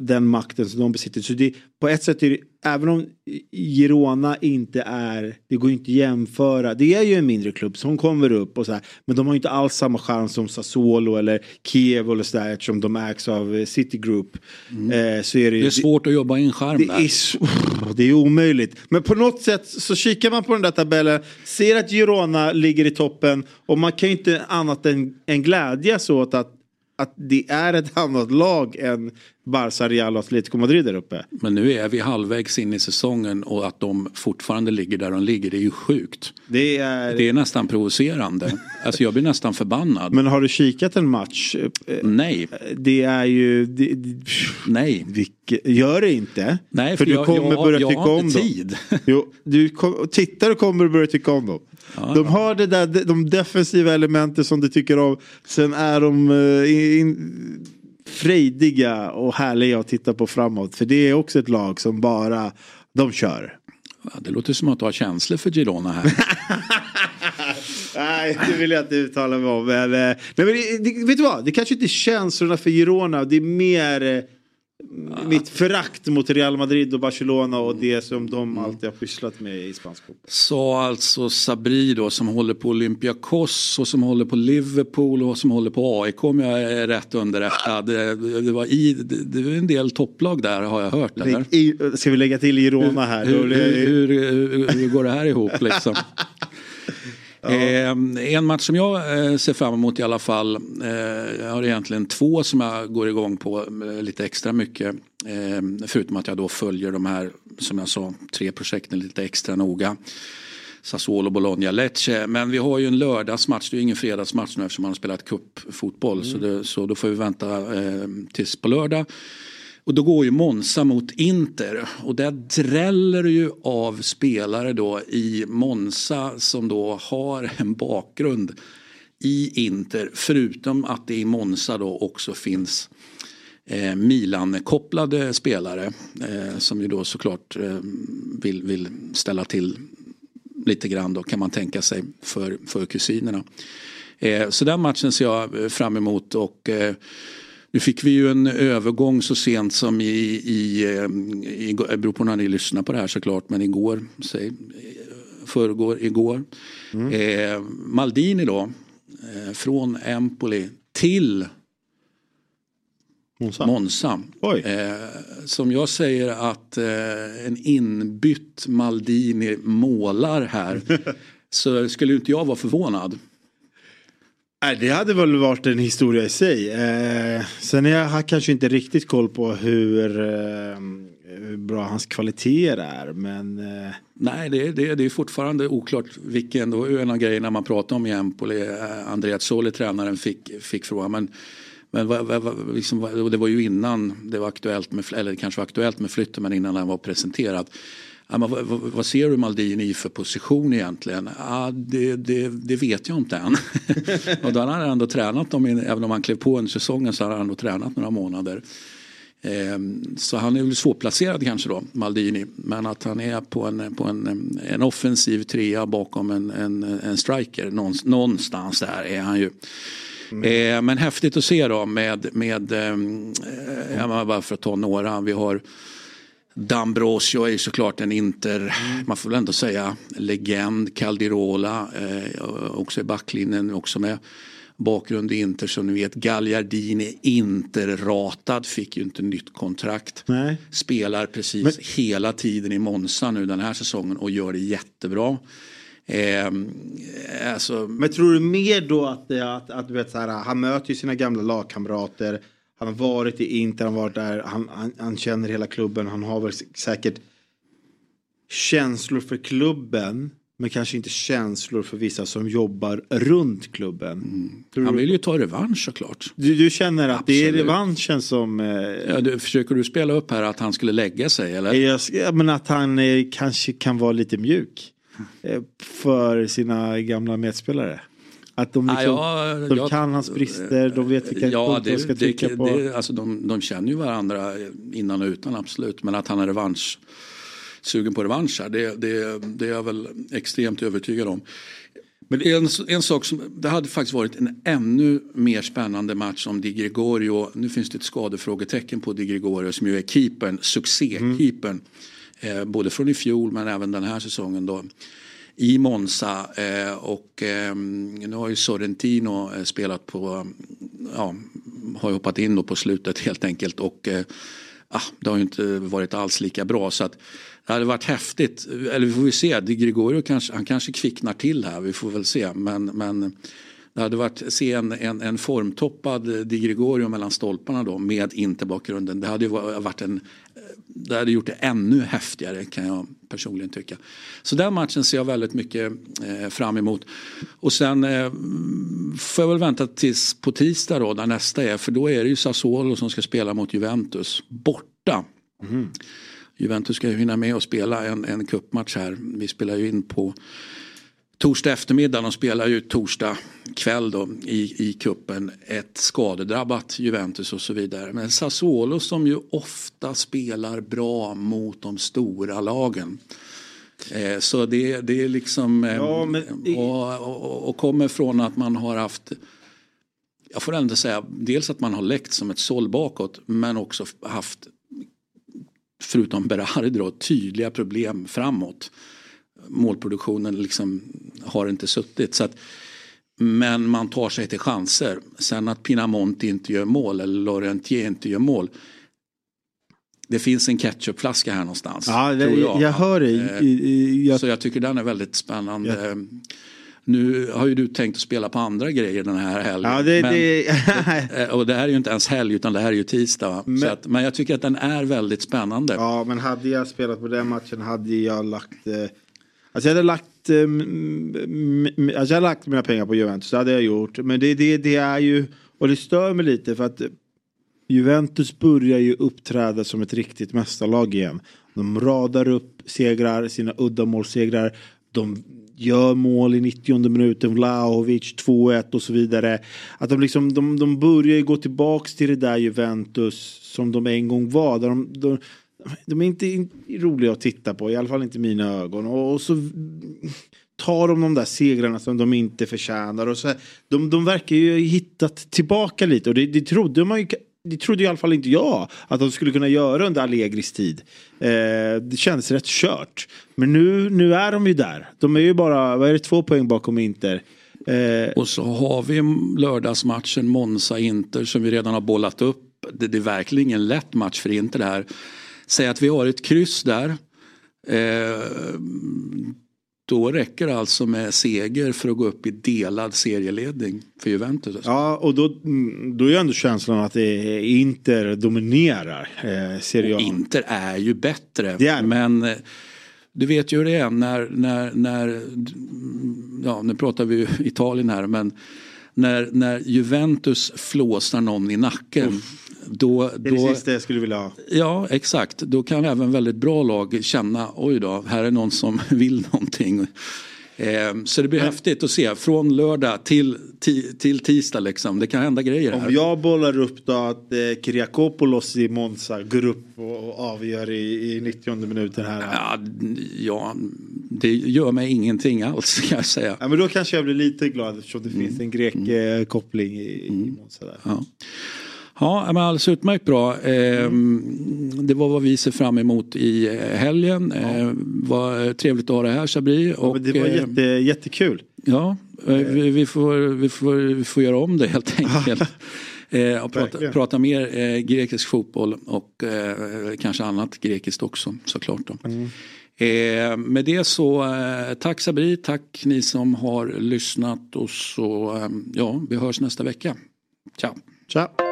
den makten som de besitter. Så det, på ett sätt är det, även om Girona inte är, det går inte att jämföra. Det är ju en mindre klubb som kommer upp och så här, men de har inte alls samma chans som Sassuolo eller Kiev eller sådär eftersom de ägs av City Group. Mm. Eh, så är det, det är svårt att jobba i en skärm det Är, det är omöjligt. Men på något sätt så kikar man på den där tabellen, ser att Girona ligger i toppen och man kan ju inte annat än, än glädjas åt att att det är ett annat lag än Barca, Real och Atletico Madrid där uppe. Men nu är vi halvvägs in i säsongen och att de fortfarande ligger där de ligger det är ju sjukt. Det är, det är nästan provocerande. alltså jag blir nästan förbannad. Men har du kikat en match? Nej. Det är ju... Det, Nej. Vilke, gör det inte. Nej för, för du jag, kommer jag, börja jag, tycka om dem. tid. Jo, du kom, tittar och kommer börja tycka om dem. Ja. De har det där, de defensiva elementen som du tycker om. Sen är de uh, in, frejdiga och härliga att titta på framåt. För det är också ett lag som bara, de kör. Det låter som att du har känslor för Girona här. nej, det vill jag inte uttala mig om. Men, nej, men det, vet du vad, det kanske inte är känslorna för Girona. Det är mer mitt förakt mot Real Madrid och Barcelona och det som de mm. alltid har pysslat med i spansk fotboll. Sa alltså Sabri då som håller på Olympiakos och som håller på Liverpool och som håller på AIK om jag är rätt underrättad. Det, det var i, det, var en del topplag där har jag hört. Eller? ska vi lägga till Girona här? Hur, hur, hur, hur går det här ihop liksom? Eh, en match som jag eh, ser fram emot i alla fall. Eh, jag har egentligen två som jag går igång på lite extra mycket. Förutom att jag då följer de här, som jag sa, tre projekten lite extra noga. Sassuolo, Bologna, Lecce. Men vi har ju en lördagsmatch, det är ju ingen fredagsmatch nu eftersom man har spelat cupfotboll. Mm. Så, det, så då får vi vänta tills på lördag. Och då går ju Monza mot Inter och där dräller ju av spelare då i Monza som då har en bakgrund i Inter. Förutom att det i Monza då också finns eh, Milan-kopplade spelare eh, som ju då såklart eh, vill, vill ställa till lite grann då kan man tänka sig för, för kusinerna. Eh, så den matchen ser jag fram emot och eh, nu fick vi ju en övergång så sent som i, i, i, i beror på när ni lyssnar på det här såklart, men igår, säg, förrgår, igår. Mm. Eh, Maldini då, eh, från Empoli till Monza. Monza. Eh, som jag säger att eh, en inbytt Maldini målar här så skulle inte jag vara förvånad. Nej, det hade väl varit en historia i sig. Eh, sen jag har kanske inte riktigt koll på hur, eh, hur bra hans kvaliteter är. Men, eh... Nej, det är, det, det är fortfarande oklart vilken. Det var ju en av grejerna man pratade om i Empoli. Eh, Andreas Soli, tränaren, fick, fick frågan. Men, men va, va, liksom, det var ju innan det var aktuellt med, eller kanske var aktuellt med flytten, men innan den var presenterad. Ja, men vad, vad, ser du Maldini för position egentligen? Ja, det, det, det vet jag inte än. och då har han ändå tränat dem, även om han klev på en säsongen så har han ändå tränat några månader. Ehm, så han är väl svårplacerad kanske då, Maldini. Men att han är på en, på en, en offensiv trea bakom en, en, en striker. Någonstans där är han ju. Mm. Ehm, men häftigt att se då med, med mm. bara för att ta några. Vi har D'Ambrosio är såklart en Inter, mm. man får väl ändå säga legend. Caldirola eh, också i backlinjen, också med bakgrund i Inter som ni vet. Gagliardini Inter-ratad, fick ju inte nytt kontrakt. Nej. Spelar precis Men... hela tiden i Monza nu den här säsongen och gör det jättebra. Eh, alltså... Men tror du mer då att, att, att du vet, så här, han möter ju sina gamla lagkamrater han har varit i Inter, han har varit där, han, han, han känner hela klubben, han har väl säkert känslor för klubben. Men kanske inte känslor för vissa som jobbar runt klubben. Mm. Han vill ju ta revansch såklart. Du, du känner att Absolut. det är revanschen som... Eh, ja, du, försöker du spela upp här att han skulle lägga sig eller? Jag, ja, men att han eh, kanske kan vara lite mjuk. Eh, för sina gamla medspelare. Att de, liksom, ah, ja, de jag, kan hans brister, de vet vilka ja, punkter de ska trycka det, på. Det, alltså de, de känner ju varandra innan och utan absolut. Men att han är revansch, sugen på revansch här, det, det, det är jag väl extremt övertygad om. Men en, en sak som, det hade faktiskt varit en ännu mer spännande match om Di Gregorio, nu finns det ett skadefrågetecken på Di Gregorio som ju är keepern, succékeepern. Mm. Eh, både från i fjol men även den här säsongen då i Monza eh, och eh, nu har ju Sorrentino eh, spelat på, ja, har ju hoppat in då på slutet helt enkelt och ah, det har ju inte varit alls lika bra. Så att det hade varit häftigt, eller vi får ju se, Di Gregorio kanske, han kanske kvicknar till här, vi får väl se. Men, men det hade varit se en, en, en formtoppad Di Gregorio mellan stolparna då med interbakgrunden. Det hade ju varit en det hade gjort det ännu häftigare kan jag personligen tycka. Så den matchen ser jag väldigt mycket eh, fram emot. Och sen eh, får jag väl vänta tills på tisdag då när nästa är. För då är det ju Sassuolo som ska spela mot Juventus borta. Mm. Juventus ska ju hinna med att spela en, en cupmatch här. Vi spelar ju in på torsdag eftermiddag, de spelar ju torsdag kväll då i, i kuppen ett skadedrabbat Juventus och så vidare. Men Sassuolo som ju ofta spelar bra mot de stora lagen. Eh, så det, det är liksom eh, ja, men... och, och, och, kommer från att man har haft jag får ändå säga dels att man har läckt som ett såll bakåt men också haft förutom Berardi då tydliga problem framåt. Målproduktionen liksom har inte suttit. Så att, men man tar sig till chanser. Sen att Pinamonti inte gör mål eller Laurentier inte gör mål. Det finns en ketchupflaska här någonstans. Ja, det, jag. jag. hör. Eh, jag... Så jag tycker den är väldigt spännande. Ja. Nu har ju du tänkt att spela på andra grejer den här helgen. Ja, det, men, det... och det här är ju inte ens helg utan det här är ju tisdag. Men, att, men jag tycker att den är väldigt spännande. Ja men hade jag spelat på den matchen hade jag lagt eh, Alltså jag hade lagt, eh, alltså jag hade lagt mina pengar på Juventus, det hade jag gjort. Men det, det, det är ju, och det stör mig lite för att Juventus börjar ju uppträda som ett riktigt mästarlag igen. De radar upp segrar, sina uddamålssegrar. De gör mål i 90 minuten, Vlahovic 2-1 och så vidare. Att de, liksom, de, de börjar ju gå tillbaks till det där Juventus som de en gång var. Där de, de, de är inte roliga att titta på, i alla fall inte i mina ögon. Och, och så tar de de där segrarna som de inte förtjänar. Och så, de, de verkar ju ha hittat tillbaka lite och det, det trodde man ju det trodde i alla fall inte jag att de skulle kunna göra under Allegris tid. Eh, det kändes rätt kört. Men nu, nu är de ju där. De är ju bara, vad är det, två poäng bakom Inter. Eh, och så har vi lördagsmatchen Monza-Inter som vi redan har bollat upp. Det, det är verkligen ingen lätt match för Inter det här. Säg att vi har ett kryss där. Eh, då räcker det alltså med seger för att gå upp i delad serieledning för Juventus. Ja, och då, mm, då är ju ändå känslan att Inter dominerar eh, Serie A. Inter är ju bättre. Är... Men eh, du vet ju hur det är när, när, när ja nu pratar vi Italien här men när, när Juventus flåsar någon i nacken. Uff. Då, det är då, det sista jag skulle vilja ha. Ja exakt, då kan även väldigt bra lag känna oj då, här är någon som vill någonting. Eh, så det blir Men, häftigt att se från lördag till, till, till tisdag liksom. Det kan hända grejer. Om här. jag bollar upp då att eh, Kyriakopoulos i Monza går upp och, och avgör i, i 90 minuten här. Ja, ja, det gör mig ingenting alls kan jag säga. Ja, men då kanske jag blir lite glad eftersom det mm. finns en grek-koppling mm. i, i mm. Monza där. Ja. Ja, men alldeles utmärkt bra. Mm. Det var vad vi ser fram emot i eh, helgen. Ja. Eh, vad trevligt att ha det här Sabri. Ja, det var jätte, jättekul. Ja, vi, vi, får, vi, får, vi får göra om det helt enkelt. och prata, prata mer eh, grekisk fotboll och eh, kanske annat grekiskt också såklart. Då. Mm. Eh, med det så eh, tack Sabri, tack ni som har lyssnat och så ja, vi hörs nästa vecka. Ciao. Ciao.